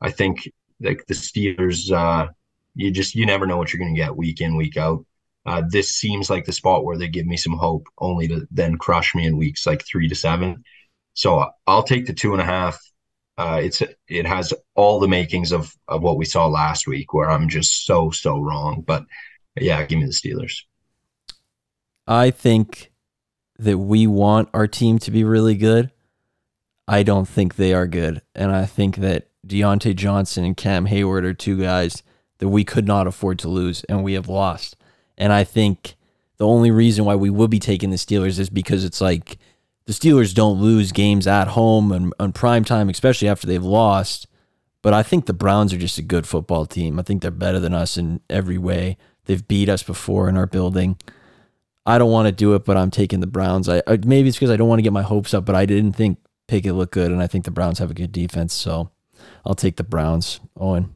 I think like the Steelers, uh, you just you never know what you're going to get week in week out. Uh, this seems like the spot where they give me some hope, only to then crush me in weeks like three to seven. So I'll take the two and a half. Uh, it's it has all the makings of of what we saw last week, where I'm just so so wrong. But yeah, give me the Steelers. I think that we want our team to be really good. I don't think they are good, and I think that Diontae Johnson and Cam Hayward are two guys that we could not afford to lose, and we have lost. And I think the only reason why we would be taking the Steelers is because it's like the Steelers don't lose games at home and on prime time, especially after they've lost. But I think the Browns are just a good football team. I think they're better than us in every way. They've beat us before in our building. I don't want to do it, but I'm taking the Browns. I, I maybe it's because I don't want to get my hopes up, but I didn't think Pickett looked good, and I think the Browns have a good defense. So I'll take the Browns. Owen.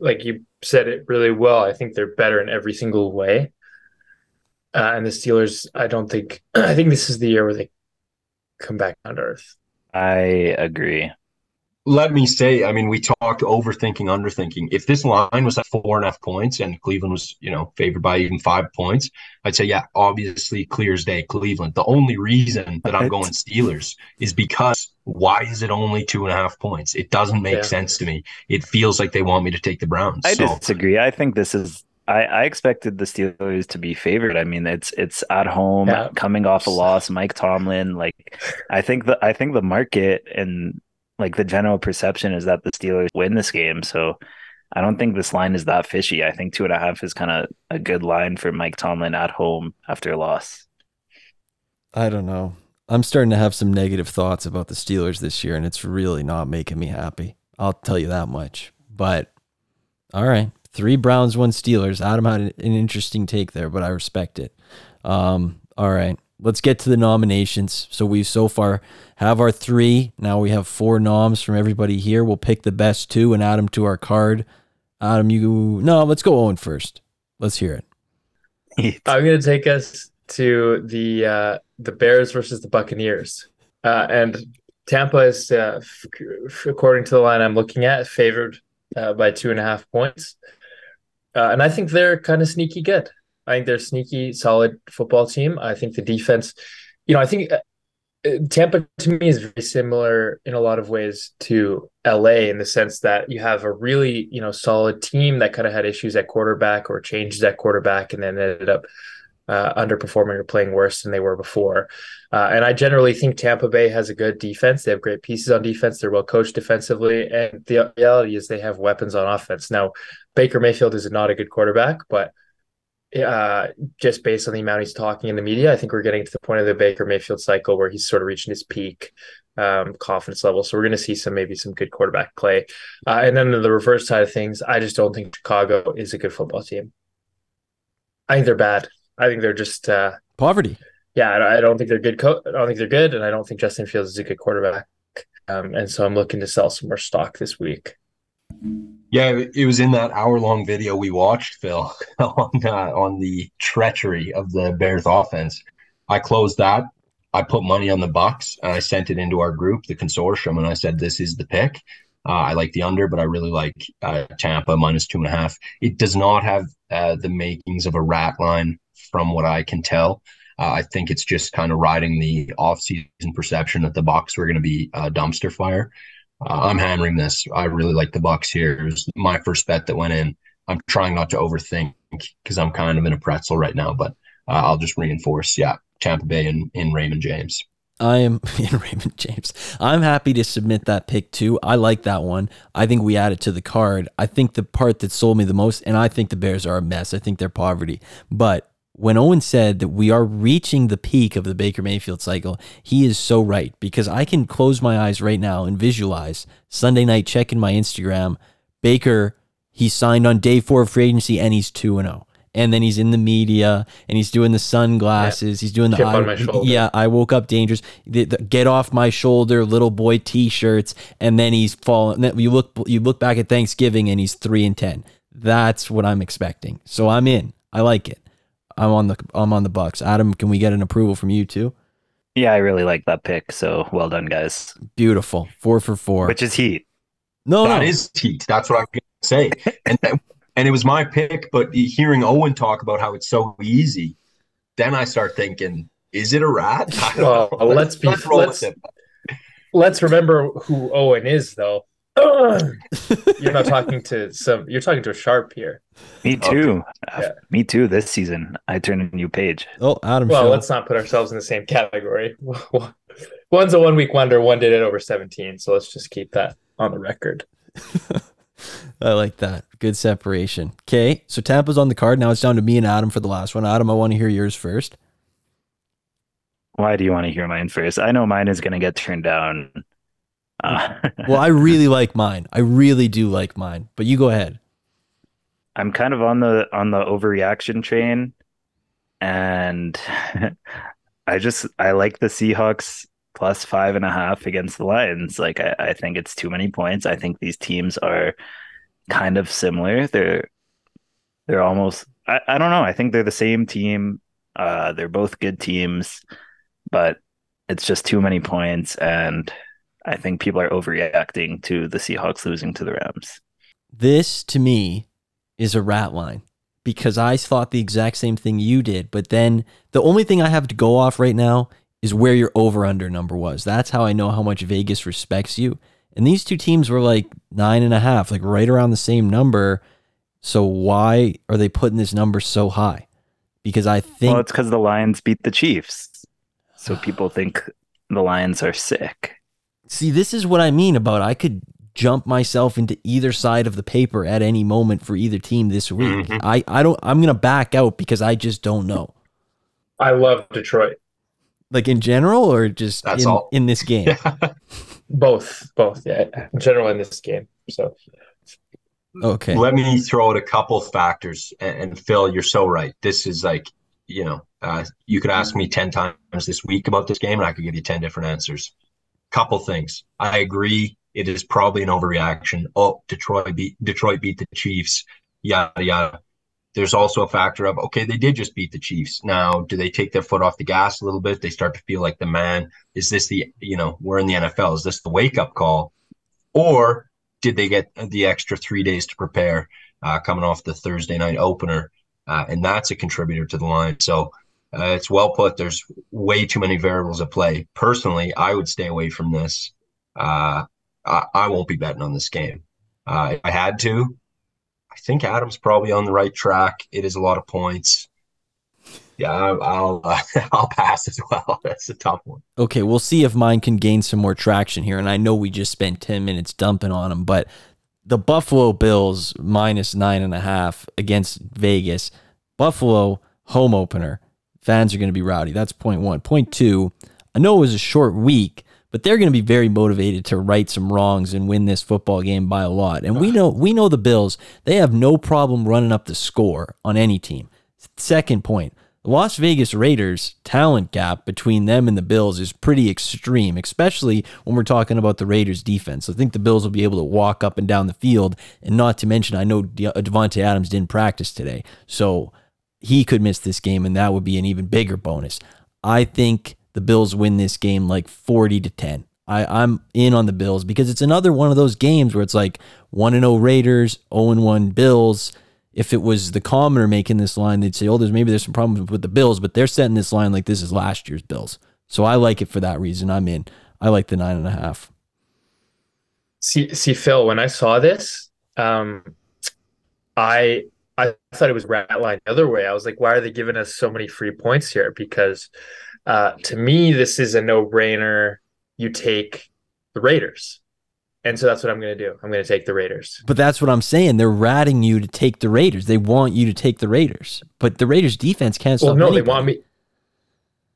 Like you said it really well. I think they're better in every single way. Uh, and the Steelers, I don't think. *clears throat* I think this is the year where they come back down to earth. I agree let me say, I mean, we talked overthinking, underthinking. If this line was at four and a half points and Cleveland was, you know, favored by even five points, I'd say, yeah, obviously clear as day, Cleveland. The only reason that I'm going Steelers is because why is it only two and a half points? It doesn't make yeah. sense to me. It feels like they want me to take the Browns. I so. disagree. I think this is I, I, expected the Steelers to be favored. I mean, it's it's at home, yeah. coming off a loss. Mike Tomlin, like I think the I think the market and like the general perception is that the Steelers win this game. So I don't think this line is that fishy. I think two and a half is kind of a good line for Mike Tomlin at home after a loss. I don't know. I'm starting to have some negative thoughts about the Steelers this year, and it's really not making me happy. I'll tell you that much. But all right, three Browns, one Steelers. Adam had an interesting take there, but I respect it. Um, all right let's get to the nominations. So we so far have our three. Now we have four noms from everybody here. We'll pick the best two and add them to our card. Adam, you no, let's go Owen first. Let's hear it. *laughs* I'm gonna take us to the uh, the Bears versus the Buccaneers, uh, and Tampa is, uh, f- according to the line I'm looking at, favored uh, by two and a half points, uh, and I think they're kind of sneaky good. I think they're sneaky, solid football team. I think the defense, you know, I think uh, Tampa to me is very similar in a lot of ways to LA in the sense that you have a really, you know, solid team that kind of had issues at quarterback or changes at quarterback and then ended up uh, underperforming or playing worse than they were before. Uh, and I generally think Tampa Bay has a good defense. They have great pieces on defense. They're well coached defensively. And the reality is they have weapons on offense. Now, Baker Mayfield is not a good quarterback, but uh, just based on the amount he's talking in the media, I think we're getting to the point of the Baker Mayfield cycle where he's sort of reaching his peak um, confidence level. So we're going to see some maybe some good quarterback play. Uh, and then on the reverse side of things, I just don't think Chicago is a good football team. I think they're bad. I think they're just uh, Poverty. yeah. I don't think they're good. Co- I don't think they're good, and I don't think Justin Fields is a good quarterback. Um, and so I'm looking to sell some more stock this week. Yeah, it was in that hour-long video we watched, Phil, *laughs* on uh, on the treachery of the Bears offense. I closed that. I put money on the Bucks, and I sent it into our group, the consortium, and I said, "This is the pick." Uh, I like the under, but I really like uh, Tampa minus two and a half. It does not have uh, the makings of a rat line, from what I can tell. Uh, I think it's just kind of riding the off-season perception that the Bucks were going to be a dumpster fire. Uh, I'm hammering this. I really like the Bucks here. It was my first bet that went in. I'm trying not to overthink because I'm kind of in a pretzel right now, but uh, I'll just reinforce. Yeah, Tampa Bay and in Raymond James. I am *laughs* in Raymond James. I'm happy to submit that pick too. I like that one. I think we add it to the card. I think the part that sold me the most, and I think the Bears are a mess. I think they're poverty. But when Owen said that we are reaching the peak of the Baker Mayfield cycle, he is so right because I can close my eyes right now and visualize Sunday night checking my Instagram. Baker, he signed on day four of free agency and he's 2 and 0. And then he's in the media and he's doing the sunglasses. He's doing the I, on my shoulder. yeah. I woke up dangerous. The, the get off my shoulder, little boy T-shirts, and then he's falling. You look you look back at Thanksgiving and he's three and ten. That's what I'm expecting. So I'm in. I like it. I'm on the I'm on the Bucks. Adam, can we get an approval from you too? Yeah, I really like that pick. So well done, guys. Beautiful. Four for four. Which is heat. no, That no. is heat. That's what I'm going to say. *laughs* And and it was my pick, but hearing Owen talk about how it's so easy, then I start thinking, is it a rat? *laughs* I don't Well, know. let's be- roll with let's- Let's remember who Owen is, though. You're not talking to some. You're talking to a sharp here. Me too. Uh, Yeah. Me too. This season, I turned a new page. oh, Adam. Well, show. let's not put ourselves in the same category. *laughs* One's a one week wonder. One did it over 17. So let's just keep that on the record. *laughs* I like that. Good separation. Okay, so Tampa's on the card. Now it's down to me and Adam for the last one. Adam, I want to hear yours first. Why do you want to hear mine first? I know mine is going to get turned down. Uh, *laughs* Well, I really like mine. I really do like mine. But you go ahead. I'm kind of on the on the overreaction train, and *laughs* I just I like the Seahawks plus five and a half against the Lions. Like I, I think it's too many points. I think these teams are kind of similar. They're they're almost I, I don't know. I think they're the same team. Uh, they're both good teams, but it's just too many points, and I think people are overreacting to the Seahawks losing to the Rams. This to me is a rat line because I thought the exact same thing you did. But then the only thing I have to go off right now is where your over under number was. That's how I know how much Vegas respects you. And these two teams were like nine and a half, like right around the same number. So why are they putting this number so high? Because I think Well, it's because the Lions beat the Chiefs. So people think the Lions are sick. See, this is what I mean about I could jump myself into either side of the paper at any moment for either team this week. Mhm. I, I don't I'm gonna back out because I just don't know. I love Detroit. Like in general or just That's in, all. in this game. *laughs* Both, both. Yeah, in general in this game. So Okay. Let me throw out a couple factors. And, and Phil, you're so right. This is like, you know, uh, you could ask me 10 times this week about this game and I could give you 10 different answers. Couple things. I agree. It is probably an overreaction. Oh, Detroit beat Detroit beat the Chiefs. Yada yada. There's also a factor of okay, they did just beat the Chiefs. Now, do they take their foot off the gas a little bit? They start to feel like the man. Is this the you know we're in the NFL? Is this the wake up call, or did they get the extra three days to prepare uh, coming off the Thursday night opener? Uh, and that's a contributor to the line. So uh, it's well put. There's way too many variables at play. Personally, I would stay away from this. Uh, I, I won't be betting on this game. Uh, if I had to, I think Adam's probably on the right track. It is a lot of points. Yeah, I'll I'll, uh, *laughs* I'll pass as well. *laughs* That's a tough one. Okay, we'll see if mine can gain some more traction here. And I know we just spent 10 minutes dumping on them, but the Buffalo Bills minus nine and a half against Vegas. Buffalo home opener. Fans are going to be rowdy. That's point one. Point two, I know it was a short week, but they're going to be very motivated to right some wrongs and win this football game by a lot. And we know we know the Bills, they have no problem running up the score on any team. Second point, the Las Vegas Raiders talent gap between them and the Bills is pretty extreme, especially when we're talking about the Raiders defense. I think the Bills will be able to walk up and down the field, and not to mention, I know De- uh, Davante Adams didn't practice today, so he could miss this game, and that would be an even bigger bonus. I think the Bills win this game like 40 to 10. I, I'm in on the Bills because it's another one of those games where it's like 1 0 Raiders, 0 1 Bills. If it was the commoner making this line, they'd say, oh, there's maybe there's some problems with the Bills, but they're setting this line like this is last year's Bills. So I like it for that reason. I'm in. I like the nine and a half. See, see, Phil, when I saw this, um, I I thought it was rat line the other way. I was like, why are they giving us so many free points here? Because uh, to me, this is a no brainer. You take the Raiders. And so that's what I'm going to do. I'm going to take the Raiders. But that's what I'm saying. They're ratting you to take the Raiders. They want you to take the Raiders. But the Raiders defense can't stop. Well, no, anybody. they want me.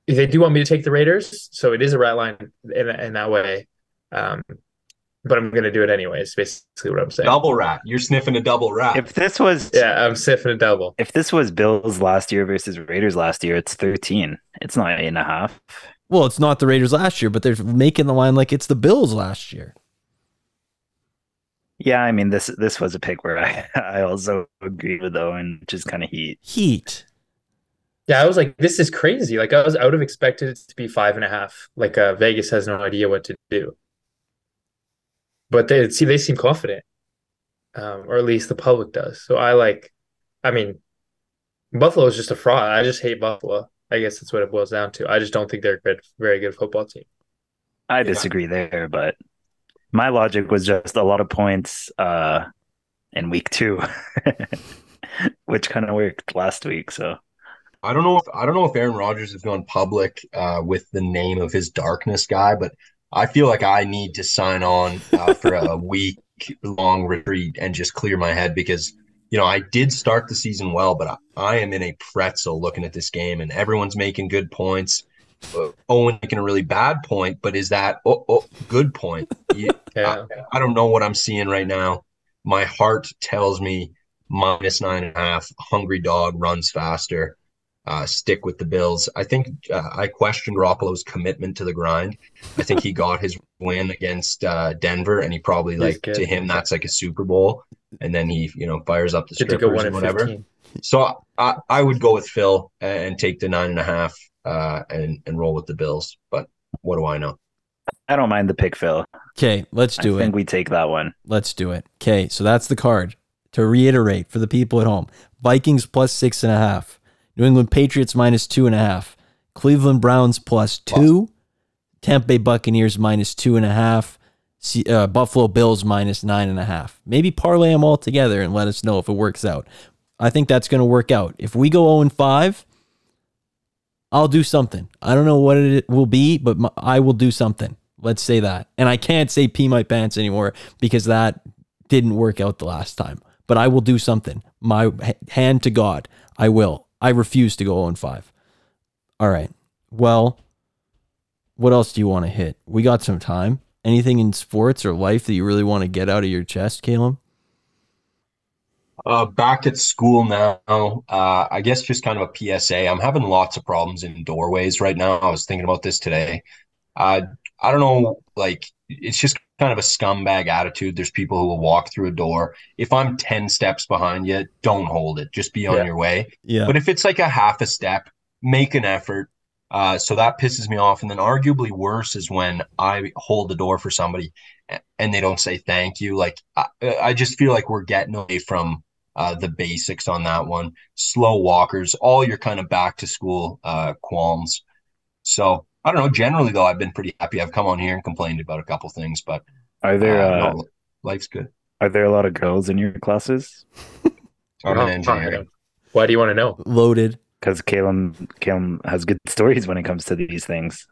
They do want me to take the Raiders, so it is a rat line in, in that way. Um, but I'm going to do it anyways. Basically, what I'm saying. Double rat. You're sniffing a double rat. If this was Yeah, I'm sniffing a double. if this was Bills last year versus Raiders last year, it's 13. It's not eight and a half. Well, it's not the Raiders last year, but they're making the line like it's the Bills last year. Yeah, I mean this this was a pick where I, *laughs* I also agree with Owen, which is kind of heat. Heat. Yeah, I was like, this is crazy. Like, I was out of expected it to be five and a half. Like, uh, Vegas has no idea what to do. But they see they seem confident, um, or at least the public does. So I like. I mean, Buffalo is just a fraud. I just hate Buffalo. I guess that's what it boils down to. I just don't think they're a good, very good football team. I disagree there, but my logic was just a lot of points uh, in week two, *laughs* which kind of worked last week. So I don't know if I don't know if Aaron Rodgers has gone public uh, with the name of his darkness guy, but I feel like I need to sign on uh, for a *laughs* week long retreat and just clear my head because you know I did start the season well, but I, I am in a pretzel looking at this game and everyone's making good points. Uh, Owen making a really bad point, but is that oh, oh good point? You- *laughs* Yeah. I, I don't know what I'm seeing right now. My heart tells me minus nine and a half. Hungry dog runs faster. Uh, stick with the Bills. I think uh, I questioned Garoppolo's commitment to the grind. I think he got his win against uh, Denver, and he probably like to him that's like a Super Bowl. And then he, you know, fires up the Good to go strippers one and and whatever. fifteen. So I, I would go with Phil and take the nine and a half uh, and and roll with the Bills. But what do I know? I don't mind the pick, Phil. Okay, let's do I it. I think we take that one. Let's do it. Okay, so that's the card. To reiterate for the people at home Vikings plus six and a half, New England Patriots minus two and a half, Cleveland Browns plus two, Tampa Bay Buccaneers minus two and a half, uh, Buffalo Bills minus nine and a half. Maybe parlay them all together and let us know if it works out. I think that's going to work out. If we go 0 and 5, I'll do something. I don't know what it will be, but my, I will do something. Let's say that. And I can't say pee my pants anymore because that didn't work out the last time. But I will do something. My hand to God, I will. I refuse to go 0 and 5. All right. Well, what else do you want to hit? We got some time. Anything in sports or life that you really want to get out of your chest, Caleb? Uh, back at school now. Uh, I guess just kind of a PSA. I'm having lots of problems in doorways right now. I was thinking about this today. Uh, I don't know, like it's just kind of a scumbag attitude. There's people who will walk through a door. If I'm 10 steps behind you, don't hold it. Just be on Yeah. your way. Yeah. But if it's like a half a step, make an effort. Uh, so that pisses me off. And then arguably worse is when I hold the door for somebody and they don't say thank you. Like I, I just feel like we're getting away from uh, the basics on that one. Slow walkers, all your kind of back to school uh, qualms. So I don't know. Generally, though, I've been pretty happy. I've come on here and complained about a couple things, but Are there uh, uh, no, life's good. are there a lot of girls in your classes? I'm *laughs* Oh, an engineer. Why do you want to know? Loaded. Because Caleb Caleb has good *laughs* stories when it comes to these things.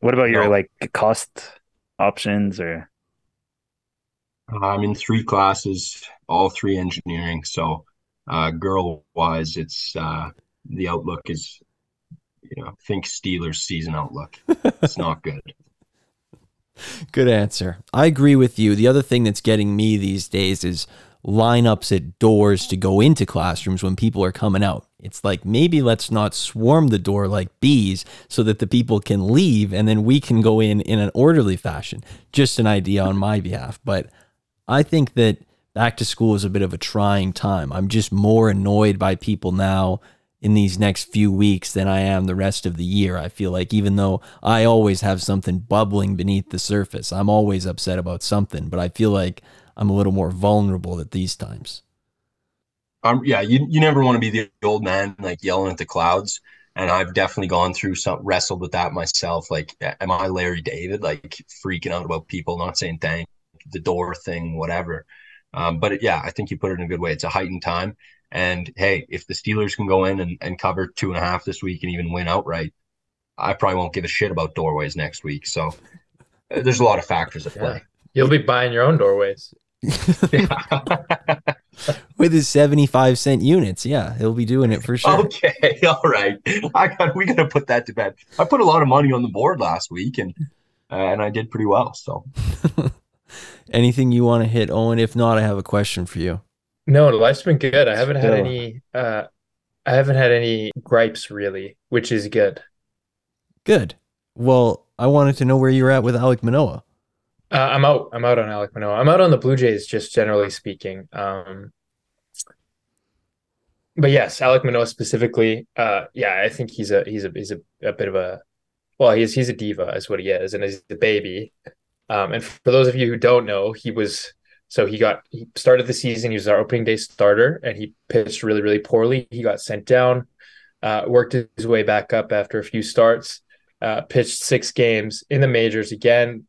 What about your No. like cost options or I'm in three classes, all three engineering. So Uh, girl wise, it's uh, the outlook is, you know, think Steelers season outlook. It's not good. *laughs* Good answer. I agree with you. The other thing that's getting me these days is lineups at doors to go into classrooms when people are coming out. It's like maybe let's not swarm the door like bees so that the people can leave and then we can go in in an orderly fashion. Just an idea on my behalf. But I think that back to school is a bit of a trying time. I'm just more annoyed by people now in these next few weeks than I am the rest of the year. I feel like even though I always have something bubbling beneath the surface, I'm always upset about something, but I feel like I'm a little more vulnerable at these times. Um, yeah, you, you never want to be the old man like yelling at the clouds. And I've definitely gone through some wrestled with that myself. Like, am I Larry David? Like freaking out about people not saying thank the door thing, whatever. Um, but it, yeah, I think you put it in a good way. It's a heightened time. And hey, if the Steelers can go in and, and cover two and a half this week and even win outright, I probably won't give a shit about doorways next week. So uh, there's a lot of factors at play. Yeah. You'll be buying your own doorways. *laughs* *laughs* With his 75 cent units. Yeah, he'll be doing it for sure. Okay. *laughs* All right. I got we gotta put that to bed. I put a lot of money on the board last week and uh, and I did pretty well. So anything you want to hit, Owen? If not, I have a question for you. No, life's been good. I haven't had any uh I haven't had any gripes really, which is good. Good. Well, I wanted to know where you're at with Alek Manoah. Uh, I'm out. I'm out on Alek Manoah. I'm out on the Blue Jays, just generally speaking. Um, but yes, Alec Manoah specifically. Uh, yeah, I think he's a he's a he's a, a bit of a well, he's he's a diva, is what he is, and he's a baby. Um, and for those of you who don't know, he was so he got he started the season. He was our opening day starter, and he pitched really really poorly. He got sent down, uh, worked his way back up after a few starts, uh, pitched six games in the majors again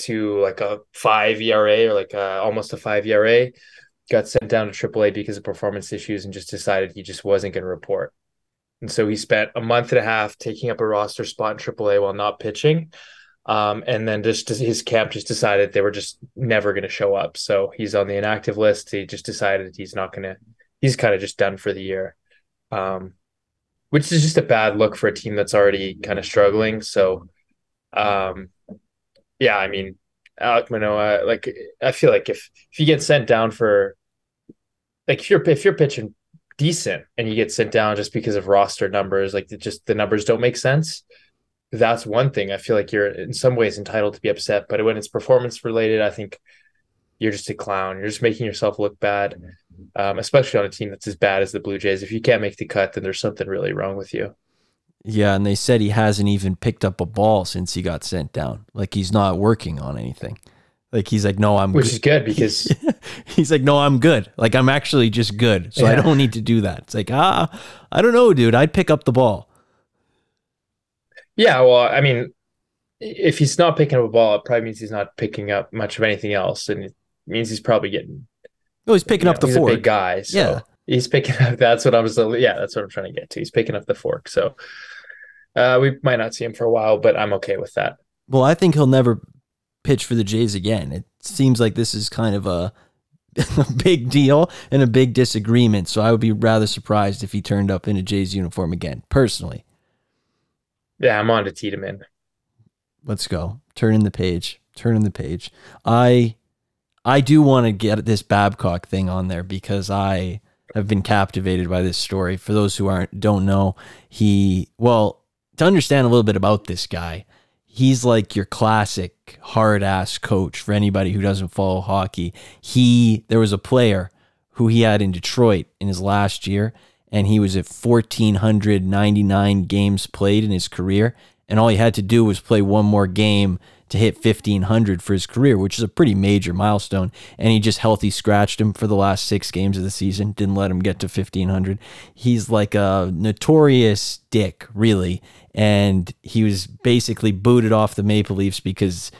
to like a five ERA or like a, almost a five ERA. Got sent down to AAA because of performance issues, and just decided he just wasn't going to report. And so he spent a month and a half taking up a roster spot in AAA while not pitching. Um, and then just his camp just decided they were just never going to show up. So he's on the inactive list. He just decided he's not going to, he's kind of just done for the year, um, which is just a bad look for a team that's already kind of struggling. So, um, yeah, I mean, Alek Manoah, like, I feel like if, if you get sent down for, like, if you're, if you're pitching decent and you get sent down just because of roster numbers, like, just the numbers don't make sense that's one thing I feel like you're in some ways entitled to be upset. But when it's performance related, I think you're just a clown. You're just making yourself look bad, um, especially on a team that's as bad as the Blue Jays. If you can't make the cut, then there's something really wrong with you. Yeah, and they said he hasn't even picked up a ball since he got sent down. Like he's not working on anything. Like he's like, no, I'm which good. is good because *laughs* he's like, no, I'm good. Like I'm actually just good, so yeah. I don't need to do that. It's like, ah, I don't know, dude. I'd pick up the ball. Yeah, well, I mean, if he's not picking up a ball, it probably means he's not picking up much of anything else, and it means he's probably getting. Oh, he's picking up know, the he's fork. a big guy, so yeah. He's picking up. That's what I was. Yeah, that's what I'm trying to get to. He's picking up the fork, so uh, we might not see him for a while, but I'm okay with that. Well, I think he'll never pitch for the Jays again. It seems like this is kind of a, a *laughs* big deal and a big disagreement. So I would be rather surprised if he turned up in a Jays uniform again, personally. Yeah, I'm on to Tiedemann. Let's go. Turn in the page. Turn in the page. I I do want to get this Babcock thing on there because I have been captivated by this story. For those who aren't don't know, he well, to understand a little bit about this guy, he's like your classic hard ass coach for anybody who doesn't follow hockey. He there was a player who he had in Detroit in his last year and he was at 1,499 games played in his career. And all he had to do was play one more game to hit 1,500 for his career, which is a pretty major milestone. And he just healthy scratched him for the last six games of the season, didn't let him get to 1,500. He's like a notorious dick, really. And he was basically booted off the Maple Leafs because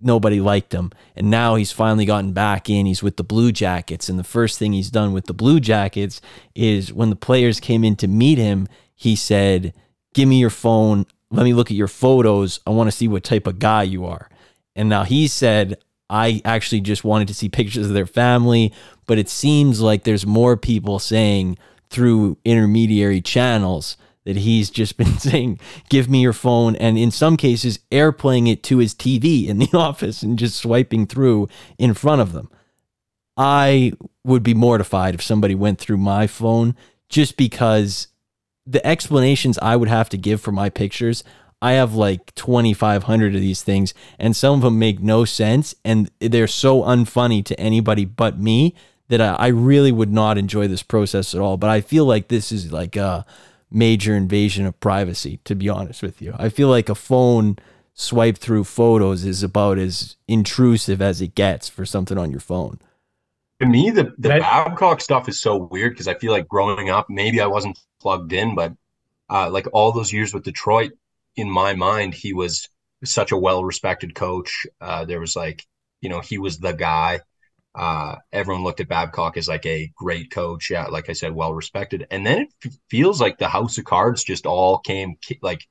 nobody liked him. And now he's finally gotten back in. He's with the Blue Jackets. And the first thing he's done with the Blue Jackets is when the players came in to meet him, he said, Give me your phone. Let me look at your photos. I want to see what type of guy you are. And now he said, I actually just wanted to see pictures of their family, but it seems like there's more people saying through intermediary channels that he's just *laughs* been saying, give me your phone. And in some cases, airplaying it to his TV in the *laughs* office and just swiping through in front of them. I would be mortified if somebody went through my phone just because the explanations I would have to give for my pictures. I have like 2,500 of these things, and some of them make no sense, and they're so unfunny to anybody but me that I, I really would not enjoy this process at all. But I feel like this is like a major invasion of privacy, to be honest with you. I feel like a phone swipe through photos is about as intrusive as it gets for something on your phone. To me, the, the Right. Babcock stuff is so weird because I feel like growing up, maybe I wasn't plugged in, but uh, like all those years with Detroit, in my mind, he was such a well respected coach. Uh, there was like, you know, he was the guy. Uh, everyone looked at Babcock as like a great coach. Yeah, like I said, well respected. And then it f- feels like the house of cards just all came ca- like,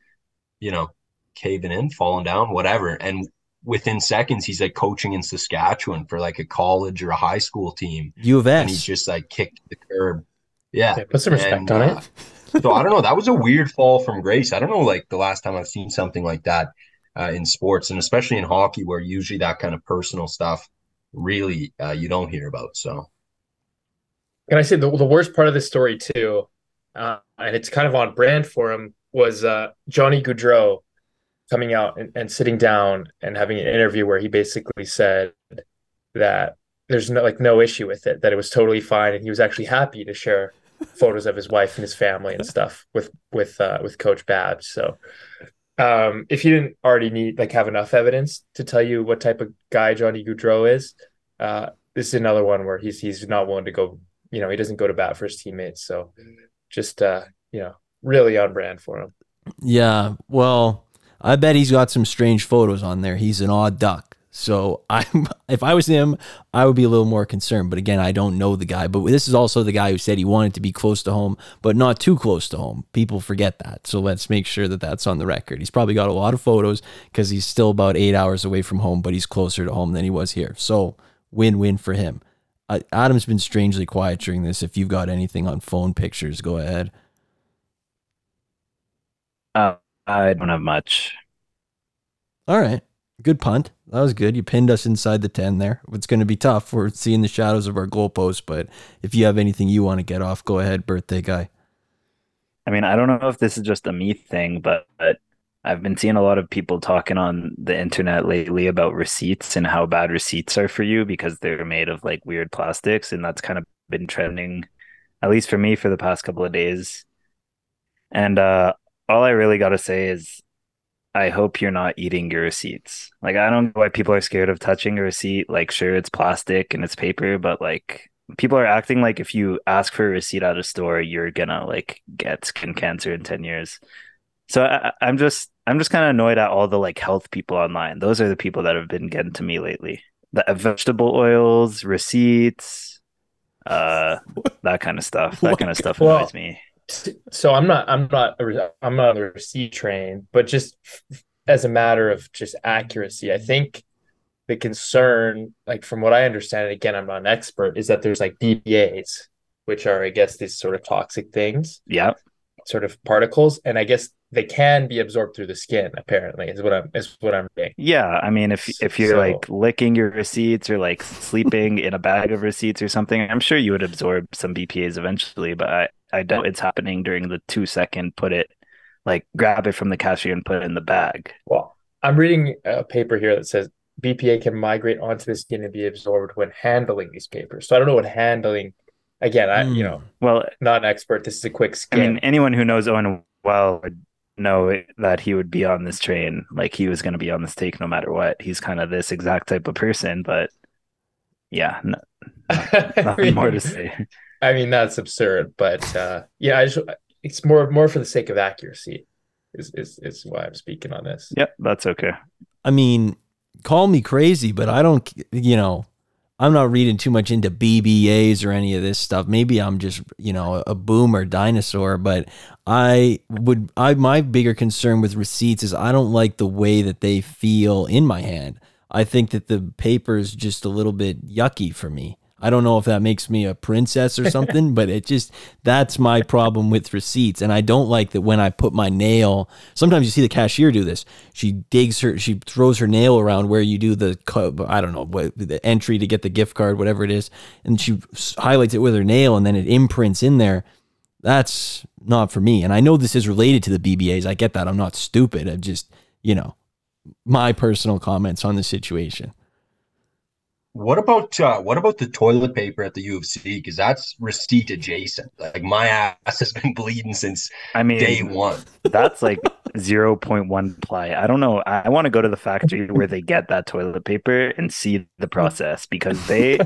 you know, caving in, falling down, whatever. And within seconds, he's like coaching in Saskatchewan for like a college or a high school team U of and he's just like kicked the curb. Yeah. Yeah, put some respect And, on uh, it. so I don't know. That was a weird fall from grace. I don't know, like the last time I've seen something like that uh, in sports, and especially in hockey, where usually that kind of personal stuff really uh, you don't hear about. So Can I say the, the worst part of this story too, uh, and it's kind of on brand for him, was uh, Johnny Gaudreau coming out and, and sitting down and having an interview where he basically said that there's no like no issue with it, that it was totally fine, and he was actually happy to share photos of his wife and his family and stuff with with uh, with Coach Babs. So um, if you didn't already need like have enough evidence to tell you what type of guy Johnny Gaudreau is, uh, this is another one where he's he's not willing to go you know, he doesn't go to bat for his teammates. So just uh, you know, really on brand for him. Yeah. Well, I bet he's got some strange photos on there. He's an odd duck. So *laughs* I'm, if I was him, I would be a little more concerned. But again, I don't know the guy. But this is also the guy who said he wanted to be close to home, but not too close to home. People forget that. So let's make sure that that's on the record. He's probably got a lot of photos because he's still about eight hours away from home, but he's closer to home than he was here. So win-win for him. Uh, Adam's been strangely quiet during this. If you've got anything on phone pictures, go ahead. Uh, I don't have much. All right. Good punt. That was good. You pinned us inside the 10 there. It's going to be tough. We're seeing the shadows of our goalpost, but if you have anything you want to get off, go ahead, birthday guy. I mean, I don't know if this is just a me thing, but, but I've been seeing a lot of people talking on the internet lately about receipts and how bad receipts are for you because they're made of like weird plastics, and that's kind of been trending, at least for me, for the past couple of days. And uh, all I really got to say is, I hope you're not eating your receipts. Like, I don't know why people are scared of touching a receipt. Like, sure, it's plastic and it's paper, but like, people are acting like if you ask for a receipt at a store, you're gonna like get skin cancer in 10 years. So I, I'm just I'm just kind of annoyed at all the like health people online. Those are the people that have been getting to me lately. The vegetable oils, receipts, uh, *laughs* that kind of stuff. *laughs* That kind of stuff Well, annoys me. So I'm not I'm not a- I'm not on the receipt train, but just as a matter of just accuracy, I think the concern, like from what I understand, and again, I'm not an expert, is that there's like BPA's, which are I guess these sort of toxic things, Yeah. sort of particles, and I guess they can be absorbed through the skin. Apparently, is what I'm is what I'm reading. Yeah, I mean, if if you're So- like licking your receipts or like sleeping in a bag of receipts or something, I'm sure you would absorb some BPA's eventually. But I I doubt it's happening during the two second put it, like grab it from the cashier and put it in the bag. Well, I'm reading a paper here that says BPA can migrate onto the skin and be absorbed when handling these papers. So I don't know what handling. Again, I you Mm. know Well, not an expert. This is a quick I scan. mean, anyone who knows Owen well would know that he would be on this train. Like he was going to be on this take no matter what. He's kind of this exact type of person. But yeah, no, I *laughs* nothing mean, more to say. I mean, that's absurd, but uh, yeah, I just, it's more more for the sake of accuracy. Is is is why I'm speaking on this. Yep, that's okay. I mean, call me crazy, but I don't, you know, I'm not reading too much into BPAs or any of this stuff. Maybe I'm just, you know, a boomer dinosaur, but I would, I, my bigger concern with receipts is I don't like the way that they feel in my hand. I think that the paper is just a little bit yucky for me. I don't know if that makes me a princess or something, but it just that's my problem with receipts. And I don't like that when I put my nail. Sometimes you see the cashier do this. She digs her, she throws her nail around where you do the I don't know what the entry to get the gift card, whatever it is, and she highlights it with her nail, and then it imprints in there. That's not for me. And I know this is related to the BPAs. I get that. I'm not stupid. I'm just you know my personal comments on the situation. What about uh, what about the toilet paper at the UFC? Because that's receipt adjacent. Like my ass has been bleeding since I mean, day one. that's like 0.1 ply. I don't know. I want to go to the factory where they get that toilet paper and see the process because they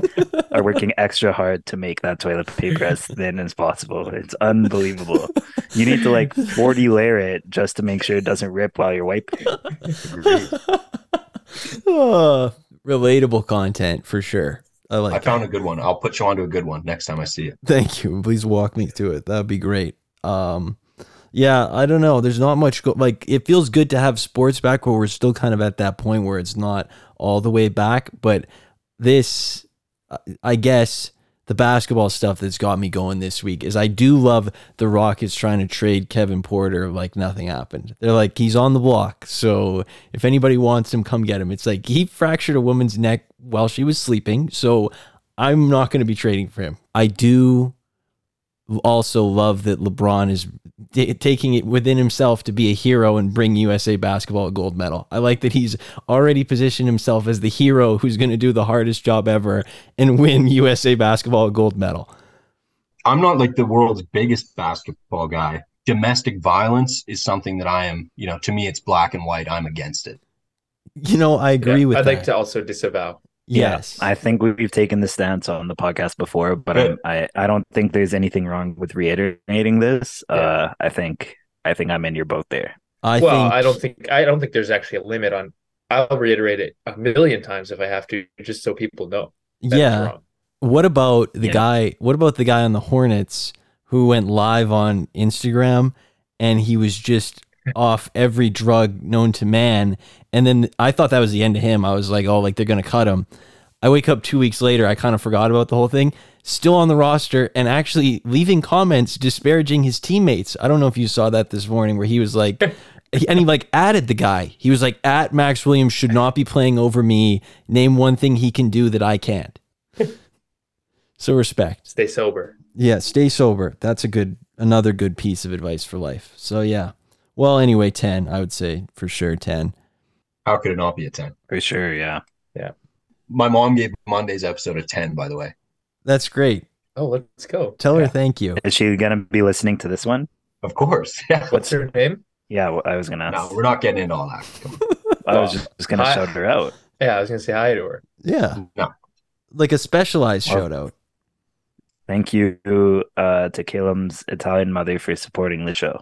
are working extra hard to make that toilet paper as thin as possible. It's unbelievable. You need to like 40 layer it just to make sure it doesn't rip while you're wiping. *laughs* Oh, relatable content for sure. I like. I it. found a good one. I'll put you onto a good one next time I see it. Thank you. Please walk me through it. That'd be great. Um, yeah, I don't know. There's not much go- like it feels good to have sports back where we're still kind of at that point where it's not all the way back, but this I guess the basketball stuff that's got me going this week is I do love the Rockets trying to trade Kevin Porter like nothing happened. They're like he's on the block. So if anybody wants him come get him. It's like he fractured a woman's neck while she was sleeping. So I'm not going to be trading for him. I do also love that LeBron is t- taking it within himself to be a hero and bring USA basketball a gold medal. I like that he's already positioned himself as the hero who's going to do the hardest job ever and win USA basketball a gold medal. I'm not like the world's biggest basketball guy. Domestic violence is something that I am, you know, to me it's black and white. I'm against it. You know, I agree Yeah, with I'd that. like to also disavow. Yes. I think we've taken the stance on the podcast before, but Good. I, I don't think there's anything wrong with reiterating this. Yeah. Uh, I think I think I'm in your boat there. I well, think I don't think I don't think there's actually a limit on. I'll reiterate it a million times if I have to, just so people know. Yeah. What about the Yeah. guy? What about the guy on the Hornets who went live on Instagram and he was just off every drug known to man? And then I thought that was the end of him. I was like, oh, like they're gonna cut him. I wake up two weeks later. I kind of forgot about the whole thing. Still on the roster and actually leaving comments disparaging his teammates. I don't know if you saw that this morning where he was like, *laughs* and he like added the guy. He was like, at Mark Williams should not be playing over me. Name one thing he can do that I can't. *laughs* So respect. Stay sober. Yeah, stay sober. That's a good another good piece of advice for life. So yeah. Well, anyway, 10, I would say for sure 10. How could it not be a 10? For sure, yeah. Yeah. My mom gave Monday's episode a 10, by the way. That's great. Oh, let's go. Tell her thank you. Is she gonna be listening to this one? Of course. *laughs* Yeah. What's her name? Yeah, well, I was gonna. No, we're not getting into all that. I was just, just gonna shout her out. Yeah, I was gonna say hi to her. Yeah. No. Like a specialized Well- shout out. Thank you uh, to Caleb's Italian mother for supporting the show.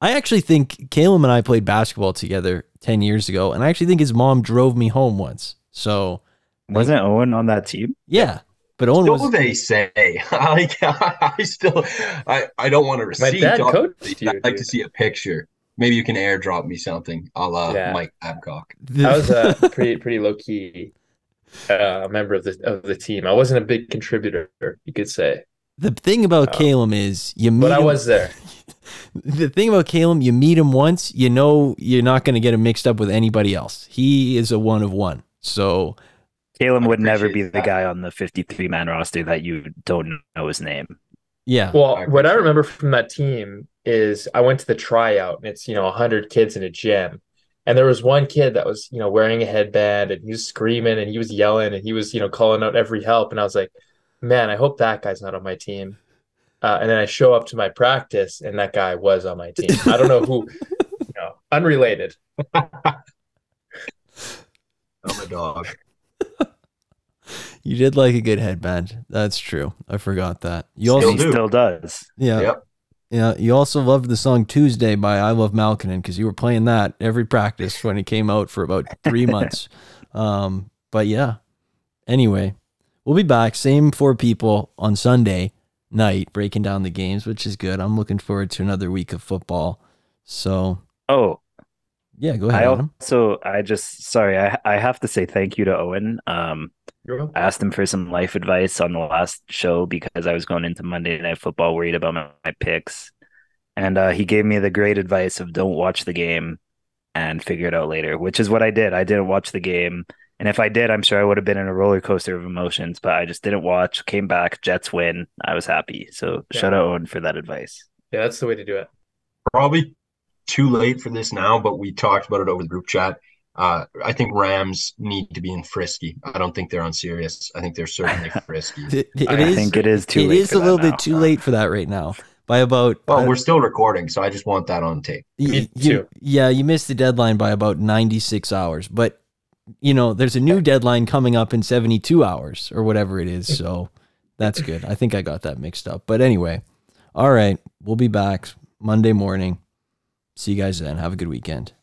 I actually think Caleb and I played basketball together 10 years ago, and I actually think his mom drove me home once. So, Wasn't Owen on that team? yeah. But Owen So was. they say. *laughs* like I still I, I don't want to receive My receipt. dad coached you. I'd like to see a picture. Maybe you can airdrop me something a la Yeah. Mike Babcock. I was a *laughs* pretty pretty low key uh, member of the of the team. I wasn't a big contributor, you could say, the thing about Oh. Caleb is you meet but I him- was there. *laughs* the thing about Caleb, you meet him once, you know you're not going to get him mixed up with anybody else. He is a one of one. So Caleb I would never be appreciate the that. guy on the 53 man roster that you don't know his name. yeah, Well, I what I remember from that team is I went to the tryout and it's, you know, 100 kids in a gym. And there was one kid that was, you know, wearing a headband and he was screaming and he was yelling and he was, you know, calling out every help. And I was like, man, I hope that guy's not on my team. Uh, and then I show up to my practice and that guy was on my team. I don't know who, *laughs* you know, unrelated. *laughs* I'm a dog. you did like a good headband. That's true. I forgot that. You Still also, he do. still does. yeah, Yep. yeah. You also loved the song Tuesday by I Love Makonnen because you were playing that every practice when it came out for about three *laughs* months. Um, but yeah. Anyway, we'll be back. Same four people on Sunday night breaking down the games, which is good. I'm looking forward to another week of football. So Oh, Yeah, go ahead. I Adam. also, I just sorry, I I have to say thank you to Owen. Um, I asked him for some life advice on the last show because I was going into Monday Night Football worried about my, my picks, and uh, he gave me the great advice of don't watch the game and figure it out later, which is what I did. I didn't watch the game, and if I did, I'm sure I would have been in a roller coaster of emotions. But I just didn't watch. Came back, Jets win. I was happy. So Yeah. shout out Owen for that advice. Yeah, that's the way to do it. Probably too late for this now, but we talked about it over the group chat. Uh, I think Rams need to be in frisky. I don't think they're on serious. I think they're certainly *laughs* frisky. It, it I is- think it is too It late is a that little now. bit too late for that right now. By about Well, uh, we're still recording, so I just want that on tape. y- Me you- too. yeah, you missed the deadline by about 96 hours, but you know, there's a new deadline coming up in 72 hours or whatever it is. *laughs* So that's good. I think I got that mixed up. But anyway, all right, we'll be back Monday morning. See you guys then. Have a good weekend.